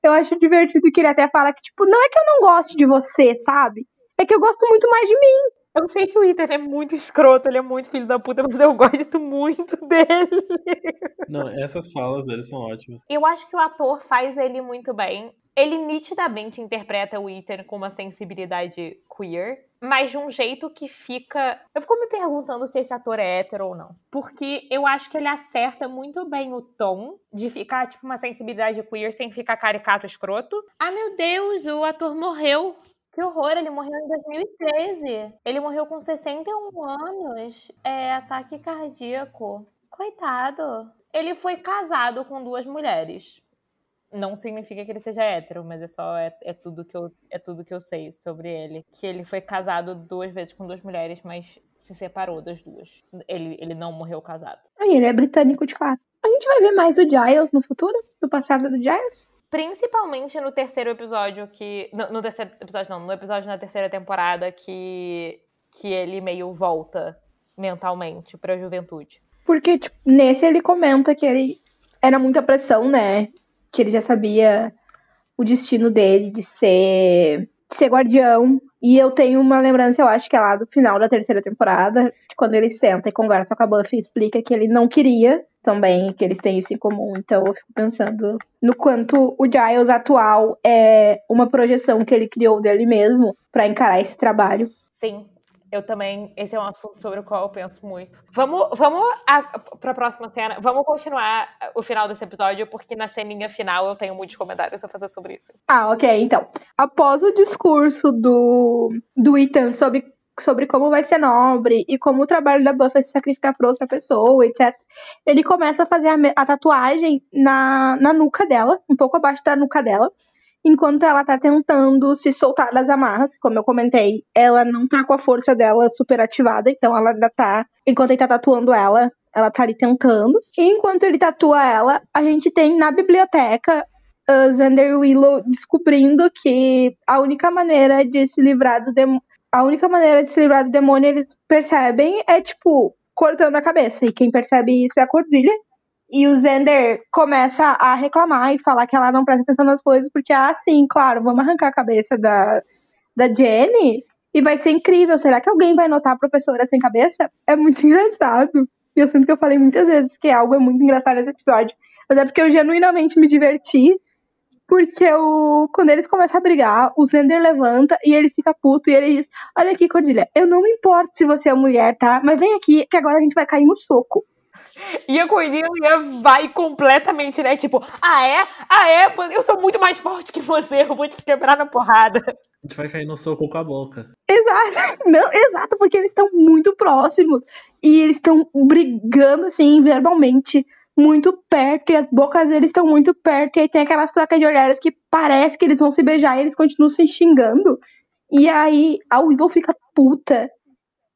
Eu acho divertido que ele até fala que, tipo, não é que eu não goste de você, sabe? É que eu gosto muito mais de mim. Eu sei que o Ethan é muito escroto, ele é muito filho da puta, mas eu gosto muito dele. Não, essas falas dele são ótimas. Eu acho que o ator faz ele muito bem. Ele nitidamente interpreta o Ethan com uma sensibilidade queer, mas de um jeito que fica. Eu fico me perguntando se esse ator é hétero ou não. Porque eu acho que ele acerta muito bem o tom de ficar, tipo, uma sensibilidade queer sem ficar caricato escroto. Ah, meu Deus, o ator morreu. Que horror, ele morreu em 2013. Ele morreu com 61 anos. É ataque cardíaco. Coitado. Ele foi casado com duas mulheres. Não significa que ele seja hétero, mas é só é, é tudo que eu é tudo que eu sei sobre ele. Que ele foi casado duas vezes com duas mulheres, mas se separou das duas. Ele, ele não morreu casado. Aí ele é britânico de fato. A gente vai ver mais do Giles no futuro? Do passado do Giles? Principalmente no terceiro episódio que. No, no terceiro episódio, não, no episódio na terceira temporada que. que ele meio volta mentalmente pra juventude. Porque, tipo, nesse ele comenta que ele era muita pressão, né? Que ele já sabia o destino dele de ser, ser guardião. E eu tenho uma lembrança, eu acho que é lá do final da terceira temporada, de quando ele senta e conversa com a Buffy e explica que ele não queria também, que eles têm isso em comum. Então eu fico pensando no quanto o Giles atual é uma projeção que ele criou dele mesmo pra encarar esse trabalho. Sim, eu também. Esse é um assunto sobre o qual eu penso muito. Vamos, vamos a, pra próxima cena. Vamos continuar o final desse episódio, porque na ceninha final eu tenho muitos comentários a fazer sobre isso. Ah, ok. Então, após o discurso do, do Ethan sobre, sobre como vai ser nobre e como o trabalho da Buffy é se sacrificar por outra pessoa, etc., ele começa a fazer a, a tatuagem na, na nuca dela, um pouco abaixo da nuca dela, enquanto ela tá tentando se soltar das amarras. Como eu comentei, ela não tá com a força dela super ativada, então ela ainda tá. Enquanto ele tá tatuando ela, ela tá ali tentando. E enquanto ele tatua ela, a gente tem na biblioteca uh, Xander Willow descobrindo que a única maneira de se livrar do demônio. A única maneira de se livrar do demônio, eles percebem, é tipo, cortando a cabeça. E quem percebe isso é a Cordilha. E o Xander começa a reclamar e falar que ela não presta atenção nas coisas, porque, ah, sim, claro, vamos arrancar a cabeça da, da Jenny e vai ser incrível. Será que alguém vai notar a professora sem cabeça? É muito engraçado. E eu sinto que eu falei muitas vezes que algo é muito engraçado nesse episódio. Mas é porque eu genuinamente me diverti. Porque o, quando eles começam a brigar, o Xander levanta e ele fica puto e ele diz: Olha aqui, Cordilha, eu não me importo se você é mulher, tá? Mas vem aqui que agora a gente vai cair no soco. E a Cordelia vai completamente, né? Tipo, ah é? Ah é? Eu sou muito mais forte que você, eu vou te quebrar na porrada. A gente vai cair no soco com a boca. Exato, não, exato, porque eles estão muito próximos. E eles estão brigando, assim, verbalmente, muito perto. E as bocas deles estão muito perto. E aí tem aquelas placas de olhares que parece que eles vão se beijar e eles continuam se xingando. E aí a Willow fica puta.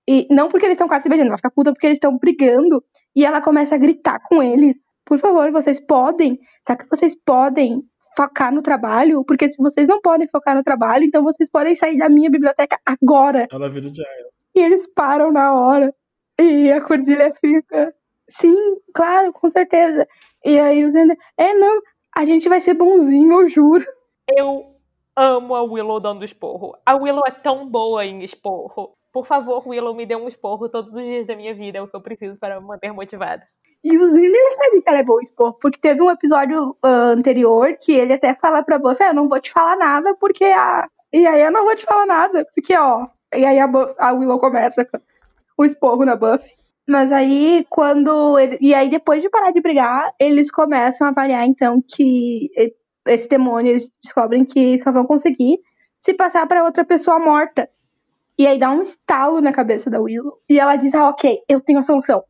E não porque eles estão quase se beijando, ela fica puta porque eles estão brigando. E ela começa a gritar com eles. Por favor, vocês podem. Será que vocês podem focar no trabalho? Porque se vocês não podem focar no trabalho, então vocês podem sair da minha biblioteca agora. Ela vira o Giles. E eles param na hora. E a Cordelia fica. Sim, claro, com certeza. E aí o Zender. É, não, a gente vai ser bonzinho, eu juro. Eu amo a Willow dando esporro. A Willow é tão boa em esporro. Por favor, Willow, me dê um esporro todos os dias da minha vida. É o que eu preciso para me manter motivada. E o Ziller sabe que ela é boa esporro, porque teve um episódio uh, anterior que ele até fala pra Buffy, ah, eu não vou te falar nada, porque a... E aí eu não vou te falar nada, porque, ó... E aí a, a Willow começa com o esporro na Buffy. Mas aí, quando... Ele... E aí, depois de parar de brigar, eles começam a avaliar, então, que esse demônio, eles descobrem que só vão conseguir se passar para outra pessoa morta. E aí dá um estalo na cabeça da Willow. E ela diz: Ah, ok, eu tenho a solução.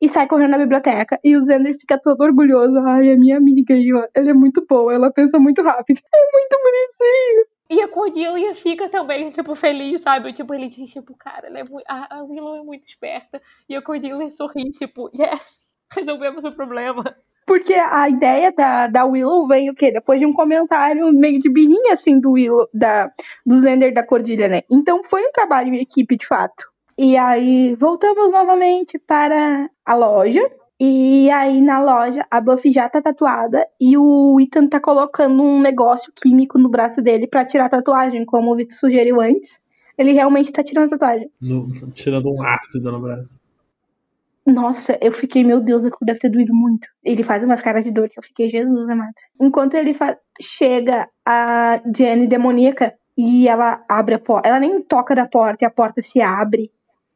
E sai correndo na biblioteca. E o Xander fica todo orgulhoso. Ai, a minha amiga ó, ela é muito boa, ela pensa muito rápido. É muito bonitinho. E a Cordelia fica também, tipo, feliz, sabe? Tipo, ele diz, tipo, cara, é muito... a Willow é muito esperta. E a Cordelia sorri, tipo, yes, resolvemos o problema. Porque a ideia da, da Willow vem o quê? Depois de um comentário meio de birrinha, assim, do Willow, da, do Zender da Cordilha, né? Então foi um trabalho em equipe, de fato. E aí voltamos novamente para a loja. E aí na loja a Buffy já tá tatuada e o Ethan tá colocando um negócio químico no braço dele para tirar a tatuagem, como o Vic sugeriu antes. Ele realmente tá tirando a tatuagem. No, tirando um ácido no braço. Nossa, eu fiquei, meu Deus, aquilo deve ter doído muito. Ele faz umas caras de dor que eu fiquei, Jesus amado. Enquanto ele chega a Jenny demoníaca e ela abre a porta. Ela nem toca da porta e a porta se abre.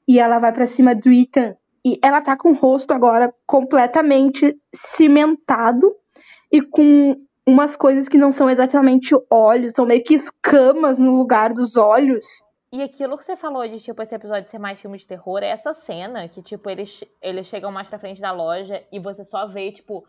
E ela vai para cima do Ethan. E ela tá com o rosto agora completamente cimentado e com umas coisas que não são exatamente olhos, são meio que escamas no lugar dos olhos. E aquilo que você falou de, tipo, esse episódio ser mais filme de terror, é essa cena que, tipo, eles, eles chegam mais pra frente da loja e você só vê, tipo,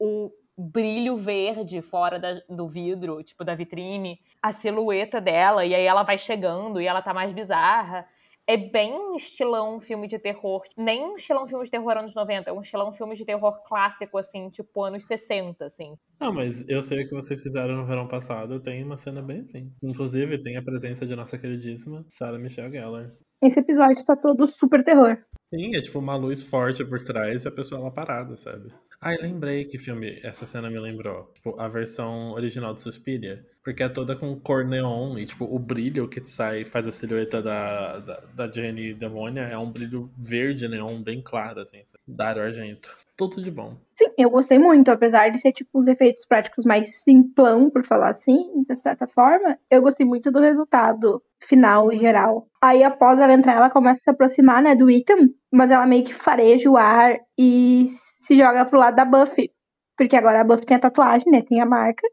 o brilho verde fora da, do vidro, tipo, da vitrine, a silhueta dela, e aí ela vai chegando e ela tá mais bizarra é bem um estilão filme de terror. Nem um estilão filme de terror anos 90, é um estilão filme de terror clássico, assim, tipo anos 60, assim. Não, mas eu sei o que vocês fizeram no verão passado, tem uma cena bem assim. Inclusive, tem a presença de nossa queridíssima Sarah Michelle Gellar. Esse episódio tá todo super terror. Sim, é tipo uma luz forte por trás e a pessoa lá parada, sabe? Ai, lembrei que filme essa cena me lembrou. Tipo, a versão original de Suspiria. Porque é toda com cor neon e, tipo, o brilho que sai, faz a silhueta da, da, da Jenny Demônia é um brilho verde neon bem claro, assim. Dario Argento. Tudo de bom. Sim, eu gostei muito. Apesar de ser, tipo, os efeitos práticos mais simplão, por falar assim, de certa forma, eu gostei muito do resultado final em geral. Aí, após ela entrar, ela começa a se aproximar, né, do item, mas ela meio que fareja o ar e se joga pro lado da Buffy. Porque agora a Buffy tem a tatuagem, né? Tem a marca.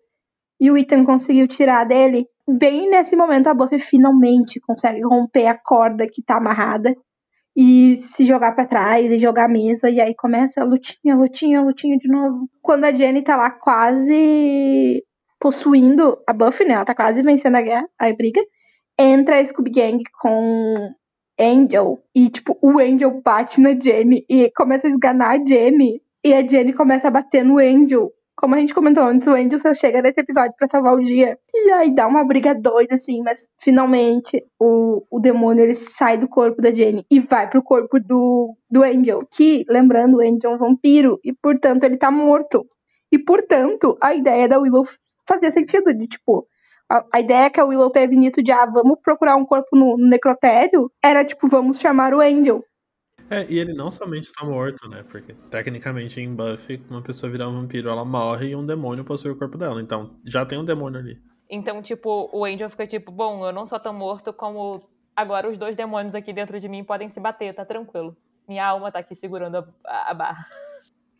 E o Ethan conseguiu tirar dele. Bem nesse momento, a Buffy finalmente consegue romper a corda que tá amarrada e se jogar para trás e jogar a mesa. E aí começa a lutinha, lutinha, lutinha de novo. Quando a Jenny tá lá quase possuindo a Buffy, né? Ela tá quase vencendo a guerra, a briga. Entra a Scooby Gang com Angel. E, tipo, o Angel bate na Jenny e começa a esganar a Jenny. E a Jenny começa a bater no Angel. Como a gente comentou antes, o Angel só chega nesse episódio para salvar o dia. E aí dá uma briga doida, assim, mas finalmente o, o demônio ele sai do corpo da Jenny e vai pro corpo do, do Angel. Que, lembrando, o Angel é um vampiro e, portanto, ele tá morto. E, portanto, a ideia da Willow fazia sentido de, tipo, a, a, ideia que a Willow teve nisso de, ah, vamos procurar um corpo no, no necrotério, era, tipo, vamos chamar o Angel. É, e ele não somente tá morto, né? Porque tecnicamente em Buffy, uma pessoa virar um vampiro, ela morre e um demônio possui o corpo dela. Então já tem um demônio ali. Então, tipo, o Angel fica tipo, bom, eu não só tô morto, como agora os dois demônios aqui dentro de mim podem se bater, tá tranquilo. minha alma tá aqui segurando a, a barra.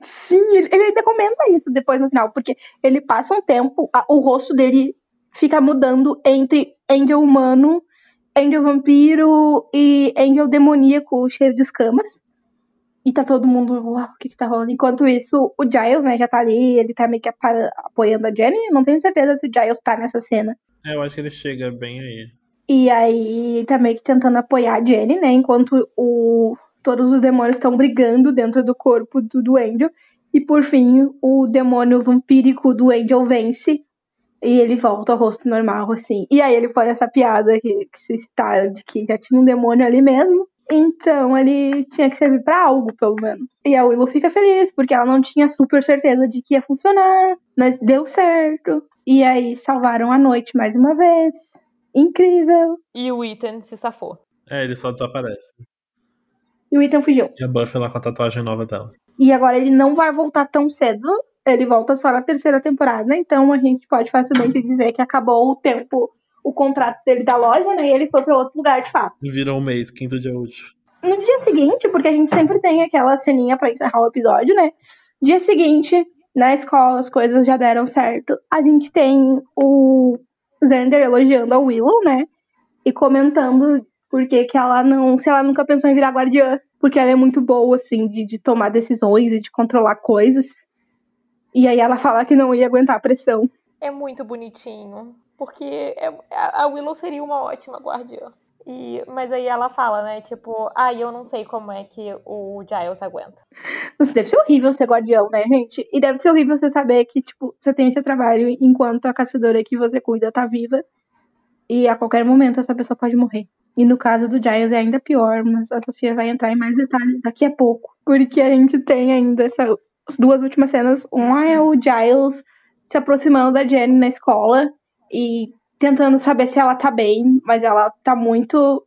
Sim, ele, ele ainda comenta isso depois no final, porque ele passa um tempo, a, o rosto dele fica mudando entre Angel humano, Angel vampiro e Angel demoníaco cheio de escamas. E tá todo mundo, uau, o que que tá rolando? Enquanto isso, o Giles, né, já tá ali, ele tá meio que apoiando a Jenny. Não tenho certeza se o Giles tá nessa cena. É, eu acho que ele chega bem aí. E aí, tá meio que tentando apoiar a Jenny, né, enquanto o, todos os demônios estão brigando dentro do corpo do, do Angel. E por fim, o demônio vampírico do Angel vence. E ele volta ao rosto normal, assim. E aí ele faz essa piada que, que se citaram de que já tinha um demônio ali mesmo. Então ele tinha que servir para algo, pelo menos. E a Willow fica feliz, porque ela não tinha super certeza de que ia funcionar, mas deu certo. E aí salvaram a noite mais uma vez. Incrível. E o Ethan se safou. É, ele só desaparece. E o Ethan fugiu. E a Buffy lá com a tatuagem nova dela. E agora ele não vai voltar tão cedo. Ele volta só na terceira temporada. Então a gente pode facilmente dizer que acabou o tempo o contrato dele da loja, né? E ele foi para outro lugar de fato. Virou um mês, quinto dia útil. No dia seguinte, porque a gente sempre tem aquela ceninha para encerrar o episódio, né? Dia seguinte, na escola as coisas já deram certo. A gente tem o Xander elogiando a Willow, né? E comentando porque que ela não. Se ela nunca pensou em virar guardiã. Porque ela é muito boa, assim, de, de tomar decisões e de controlar coisas. E aí ela fala que não ia aguentar a pressão. É muito bonitinho porque é, a Willow seria uma ótima guardiã. E, mas aí ela fala, né, tipo, ah, eu não sei como é que o Giles aguenta. Deve ser horrível ser guardião, né, gente? E deve ser horrível você saber que, tipo, você tem esse trabalho enquanto a caçadora que você cuida tá viva. E a qualquer momento essa pessoa pode morrer. E no caso do Giles é ainda pior, mas a Sofia vai entrar em mais detalhes daqui a pouco. Porque a gente tem ainda essas duas últimas cenas. Uma é o Giles se aproximando da Jenny na escola e tentando saber se ela tá bem, mas ela tá muito.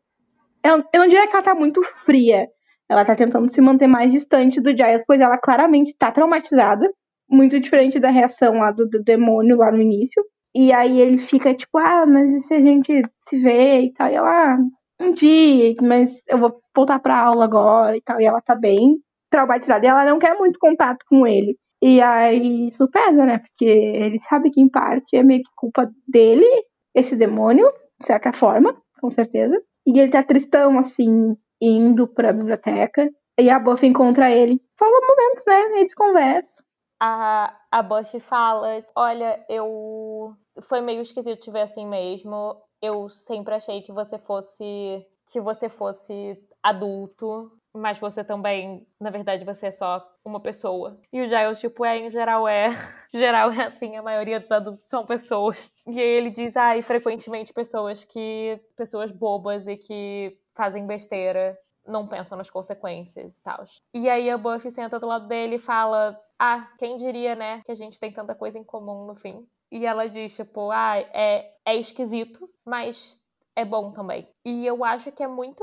Eu, eu não diria que ela tá muito fria. Ela tá tentando se manter mais distante do Giles, pois ela claramente tá traumatizada. Muito diferente da reação lá do, do demônio lá no início. E aí ele fica tipo, ah, mas e se a gente se vê e tal? E ela, ah, um dia, mas eu vou voltar pra aula agora e tal. E ela tá bem traumatizada. E ela não quer muito contato com ele. E aí isso pesa, né? Porque ele sabe que em parte é meio que culpa dele, esse demônio, de certa forma, com certeza. E ele tá tristão, assim, indo pra biblioteca. E a Buffy encontra ele. Fala momentos, né? Eles conversam. A, a Buffy fala: Olha, eu. Foi meio esquisito te ver assim mesmo. Eu sempre achei que você fosse. Que você fosse adulto mas você também, na verdade, você é só uma pessoa. E o Giles, tipo, é, em geral é. em geral é assim, a maioria dos adultos são pessoas. E aí ele diz, ah, e frequentemente pessoas que. pessoas bobas e que fazem besteira, não pensam nas consequências e tal. E aí a Buffy senta do lado dele e fala: Ah, quem diria, né, que a gente tem tanta coisa em comum no fim. E ela diz, tipo, ah, é, é esquisito, mas é bom também. E eu acho que é muito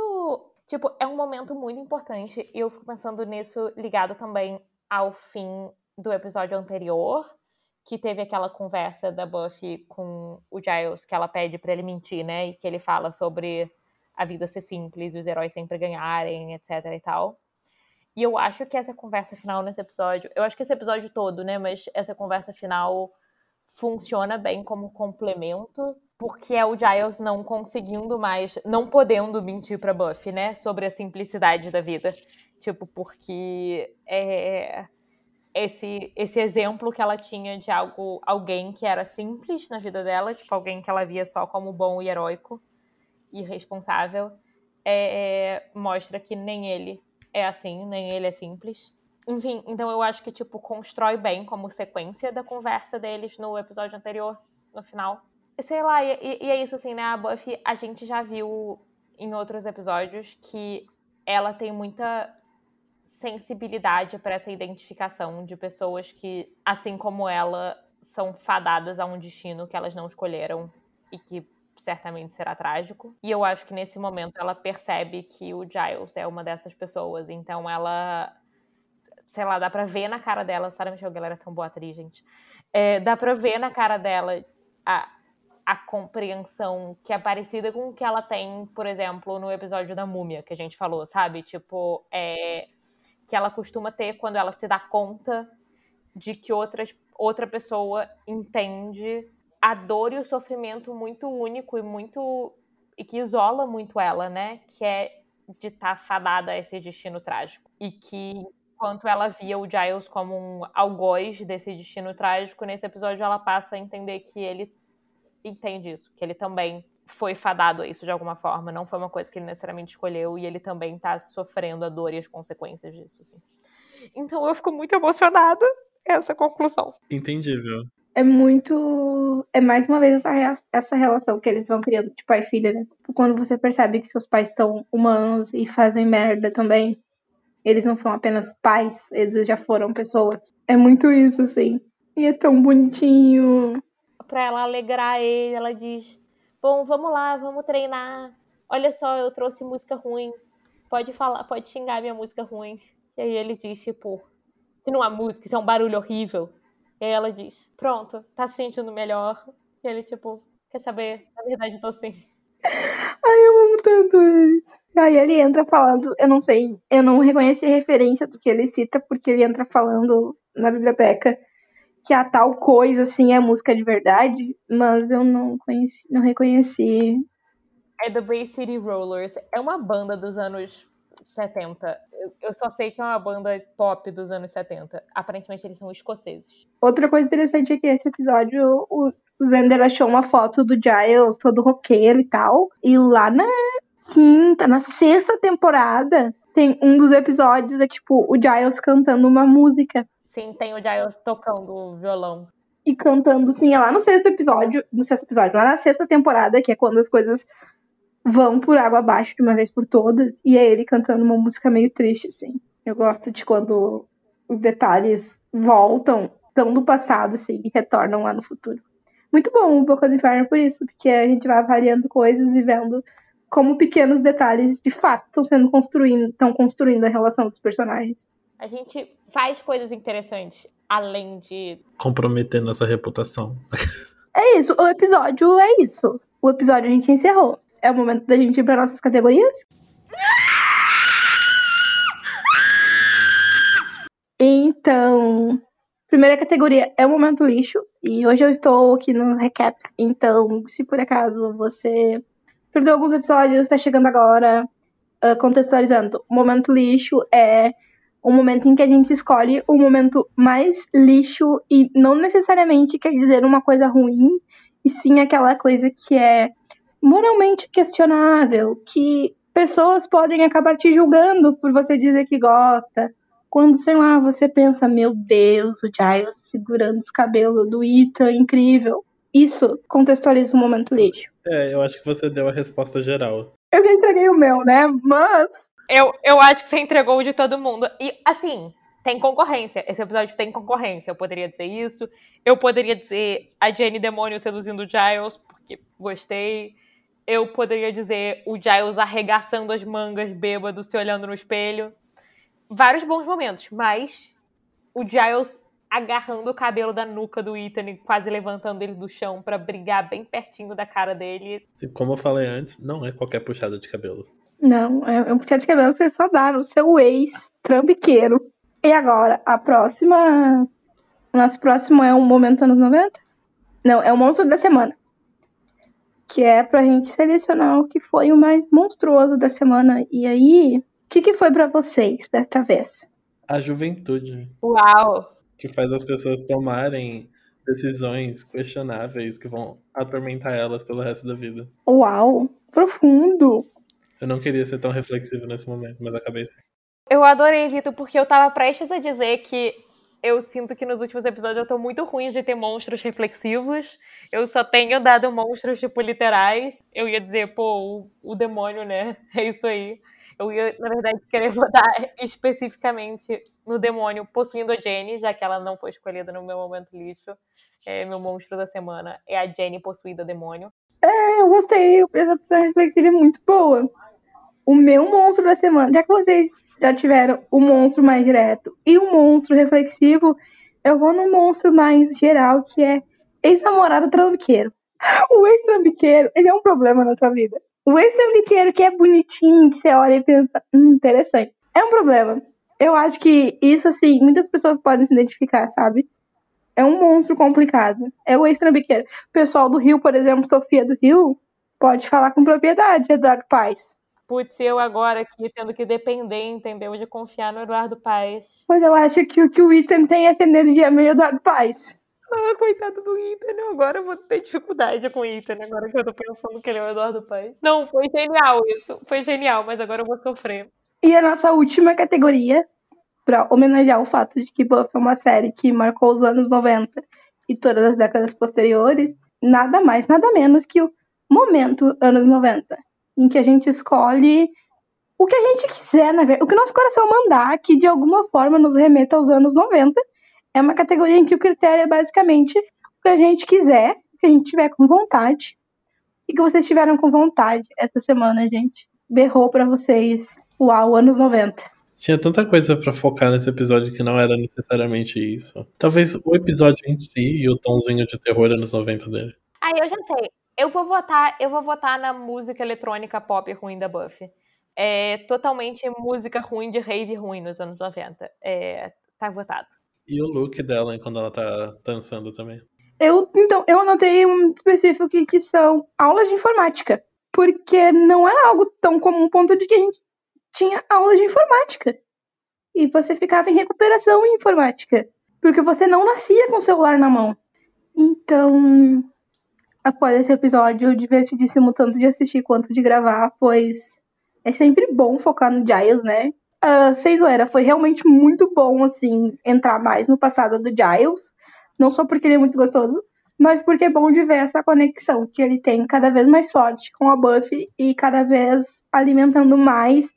Tipo, é um momento muito importante e eu fico pensando nisso ligado também ao fim do episódio anterior, que teve aquela conversa da Buffy com o Giles, que ela pede pra ele mentir, né? E que ele fala sobre a vida ser simples, os heróis sempre ganharem, etc e tal. E eu acho que essa conversa final nesse episódio, eu acho que esse episódio todo, né? Mas essa conversa final funciona bem como complemento porque é o Giles não conseguindo mais, não podendo mentir pra Buffy, né? Sobre a simplicidade da vida. Tipo, porque é esse, esse exemplo que ela tinha de algo, alguém que era simples na vida dela, tipo, alguém que ela via só como bom e heróico e responsável, é, mostra que nem ele é assim, nem ele é simples. Enfim, então eu acho que, tipo, constrói bem como sequência da conversa deles no episódio anterior, no final sei lá, e, e, é isso assim, né? A Buffy, a gente já viu em outros episódios que ela tem muita sensibilidade para essa identificação de pessoas que, assim como ela, são fadadas a um destino que elas não escolheram e que certamente será trágico. E eu acho que nesse momento ela percebe que o Giles é uma dessas pessoas, então ela sei lá, dá pra ver na cara dela, Sarah Michelle Gellar é tão boa atriz, gente. É, dá pra ver na cara dela a, a compreensão que é parecida com o que ela tem, por exemplo, no episódio da múmia que a gente falou, sabe? Tipo, é, que ela costuma ter quando ela se dá conta de que outras, outra pessoa entende a dor e o sofrimento muito único e muito e que isola muito ela, né? Que é de estar tá fadada a esse destino trágico. E que enquanto ela via o Giles como um algoz desse destino trágico, nesse episódio ela passa a entender que ele entende isso, que ele também foi fadado a isso de alguma forma, não foi uma coisa que ele necessariamente escolheu e ele também tá sofrendo a dor e as consequências disso, assim. Então eu fico muito emocionada essa conclusão. Entendível. É muito. É mais uma vez essa, essa relação que eles vão criando de pai e filha, né? Quando você percebe que seus pais são humanos e fazem merda também. Eles não são apenas pais, eles já foram pessoas. É muito isso, assim. E é tão bonitinho. Pra ela alegrar ele, ela diz: Bom, vamos lá, vamos treinar. Olha só, eu trouxe música ruim. Pode falar, pode xingar minha música ruim. E aí ele diz, tipo, isso não é música, isso é um barulho horrível. E aí ela diz, pronto, tá se sentindo melhor. E ele, tipo, quer saber? Na verdade, tô sim. Ai, eu amo tanto isso. Aí ele entra falando, eu não sei, eu não reconheci a referência do que ele cita, porque ele entra falando na biblioteca que a tal coisa, assim, é música de verdade, mas eu não conheci, não reconheci. É The Bay City Rollers. É uma banda dos anos 70. Eu só sei que é uma banda pop dos anos 70. Aparentemente eles são escoceses. Outra coisa interessante é que esse episódio o Zender achou uma foto do Giles todo roqueiro e tal. E lá na quinta, na sexta temporada, tem um dos episódios é tipo o Giles cantando uma música. Sim, tem o Giles tocando o violão. E cantando, sim, é lá no sexto episódio, no sexto episódio, lá na sexta temporada, que é quando as coisas vão por água abaixo de uma vez por todas, e é ele cantando uma música meio triste, assim. Eu gosto de quando os detalhes voltam, tão do passado, assim, e retornam lá no futuro. Muito bom o Boca do Inferno por isso, porque a gente vai avaliando coisas e vendo como pequenos detalhes de fato estão sendo construindo, estão construindo a relação dos personagens a gente faz coisas interessantes além de comprometer nossa reputação. É isso, o episódio é isso. O episódio a gente encerrou. É o momento da gente ir para nossas categorias. Então, primeira categoria é o momento lixo. E hoje eu estou aqui nos recaps. Então, se por acaso você perdeu alguns episódios, está chegando agora, uh, contextualizando. O momento lixo é um momento em que a gente escolhe o momento mais lixo e não necessariamente quer dizer uma coisa ruim, e sim aquela coisa que é moralmente questionável, que pessoas podem acabar te julgando por você dizer que gosta. Quando, sei lá, você pensa, meu Deus, o Giles segurando os cabelos do Ethan, incrível. Isso contextualiza o momento lixo. É, eu acho que você deu a resposta geral. Eu já entreguei o meu, né? Mas eu, eu acho que você entregou o de todo mundo. E, assim, tem concorrência. Esse episódio tem concorrência. Eu poderia dizer isso. Eu poderia dizer a Jenny Demônio seduzindo Giles, porque gostei. Eu poderia dizer o Giles arregaçando as mangas, bêbado, se olhando no espelho. Vários bons momentos, mas o Giles agarrando o cabelo da nuca do Ethan e quase levantando ele do chão para brigar bem pertinho da cara dele. Como eu falei antes, não é qualquer puxada de cabelo. Não, é um puxado de cabelo que você só dá no seu ex trambiqueiro. E agora, a próxima. O nosso próximo é um momento anos 90? Não, é o monstro da semana. Que é pra gente selecionar o que foi o mais monstruoso da semana. E aí, o que, que foi para vocês desta vez? A juventude. Uau! Que faz as pessoas tomarem decisões questionáveis que vão atormentar elas pelo resto da vida. Uau! Profundo! Eu não queria ser tão reflexivo nesse momento, mas acabei sendo. Eu adorei, Vitor, porque eu tava prestes a dizer que eu sinto que nos últimos episódios eu tô muito ruim de ter monstros reflexivos. Eu só tenho dado monstros, tipo, literais. Eu ia dizer, pô, o, o demônio, né? É isso aí. Eu ia, na verdade, querer votar especificamente no demônio possuindo a Jenny, já que ela não foi escolhida no meu momento lixo. É, meu monstro da semana é a Jenny possuída demônio. É, eu gostei. Essa opção reflexiva é muito boa o meu monstro da semana, já que vocês já tiveram o monstro mais direto e o monstro reflexivo, eu vou no monstro mais geral, que é ex-namorado trambiqueiro. O ex-trambiqueiro, ele é um problema na sua vida. O ex-trambiqueiro que é bonitinho, que você olha e pensa, hum, interessante. É um problema. Eu acho que isso, assim, muitas pessoas podem se identificar, sabe? É um monstro complicado. É o ex-trambiqueiro. O pessoal do Rio, por exemplo, Sofia do Rio, pode falar com propriedade, Eduardo Paes. Putz, eu agora aqui tendo que depender, entendeu? De confiar no Eduardo Paes. Pois eu acho que, que o Ethan tem essa energia meio Eduardo Paes. Ah, coitado do Ethan, agora eu vou ter dificuldade com o Ethan, agora que eu tô pensando que ele é o Eduardo Paes. Não, foi genial isso. Foi genial, mas agora eu vou sofrer. E a nossa última categoria, para homenagear o fato de que Buffy é uma série que marcou os anos 90 e todas as décadas posteriores, nada mais, nada menos que o momento anos 90, em que a gente escolhe o que a gente quiser, na verdade, o que nosso coração mandar, que de alguma forma nos remeta aos anos 90. É uma categoria em que o critério é basicamente o que a gente quiser, o que a gente tiver com vontade. E que vocês tiveram com vontade essa semana, gente. Berrou para vocês. Uau, anos 90. Tinha tanta coisa para focar nesse episódio que não era necessariamente isso. Talvez o episódio em si e o tomzinho de terror anos 90 dele. Ah, eu já sei. Eu vou votar, eu vou votar na música eletrônica pop ruim da Buffy. É totalmente música ruim de rave ruim nos anos 90. É, tá votado. E o look dela hein, quando ela tá dançando também. Eu, então, eu anotei um específico aqui que são aulas de informática. Porque não era algo tão comum, ponto de que a gente tinha aulas de informática. E você ficava em recuperação em informática. Porque você não nascia com o celular na mão. Então, após esse episódio divertidíssimo, tanto de assistir quanto de gravar, pois é sempre bom focar no Giles, né? Uh, sem zoeira, foi realmente muito bom, assim, entrar mais no passado do Giles. Não só porque ele é muito gostoso, mas porque é bom de ver essa conexão que ele tem cada vez mais forte com a Buffy e cada vez alimentando mais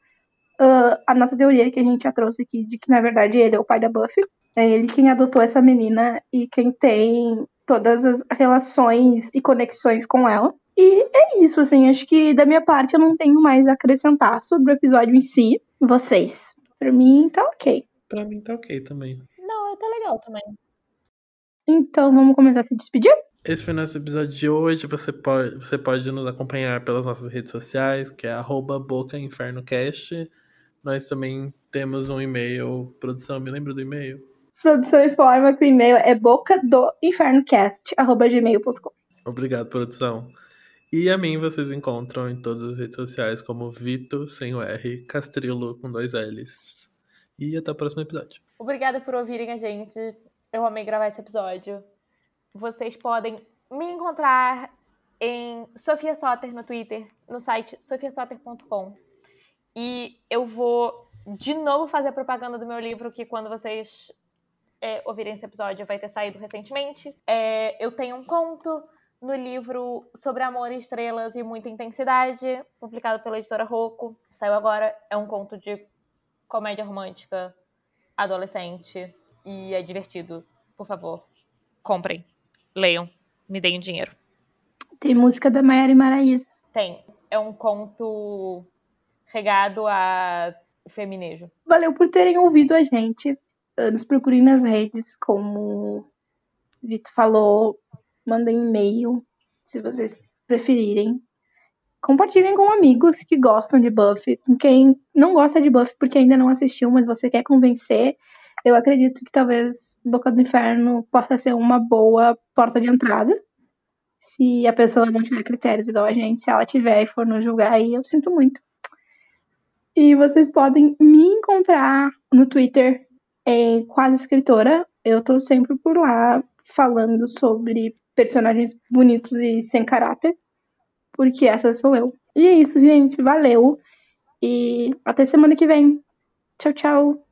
uh, a nossa teoria que a gente já trouxe aqui de que, na verdade, ele é o pai da Buffy. É ele quem adotou essa menina e quem tem todas as relações e conexões com ela. E é isso, assim, acho que da minha parte eu não tenho mais a acrescentar sobre o episódio em si. Vocês, pra mim tá ok. Pra mim tá ok também. Não, tá legal também. Então vamos começar a se despedir? Esse foi nosso episódio de hoje. Você pode, você pode nos acompanhar pelas nossas redes sociais, que é arroba bocainfernocast. Nós também temos um e-mail. Produção, me lembra do e-mail? Produção informa que o e-mail é boca do infernocast.gmail.com. Obrigado, produção. E a mim vocês encontram em todas as redes sociais como Vito, sem o R, Castrilo com dois L's. E até o próximo episódio. Obrigada por ouvirem a gente. Eu amei gravar esse episódio. Vocês podem me encontrar em Sofia Soter no Twitter, no site sofiasoter.com. E eu vou de novo fazer propaganda do meu livro, que quando vocês é, ouvirem esse episódio vai ter saído recentemente. É, eu tenho um conto no livro Sobre Amor, Estrelas e Muita Intensidade, publicado pela editora Rocco. Saiu agora. É um conto de comédia romântica adolescente e é divertido. Por favor, comprem, leiam, me deem dinheiro. Tem música da Maiara e Maraísa. Tem. É um conto regado a feminejo. Valeu por terem ouvido a gente. Nos procurem nas redes, como o Vitor falou, mandem e-mail, se vocês preferirem. Compartilhem com amigos que gostam de Buffy, com quem não gosta de Buffy porque ainda não assistiu, mas você quer convencer. Eu acredito que talvez Boca do Inferno possa ser uma boa porta de entrada. Se a pessoa não tiver critérios igual a gente, se ela tiver e for nos julgar, aí eu sinto muito. E vocês podem me encontrar no Twitter é quase escritora. Eu tô sempre por lá falando sobre personagens bonitos e sem caráter, porque essa sou eu. E é isso, gente. Valeu. E até semana que vem. Tchau, tchau.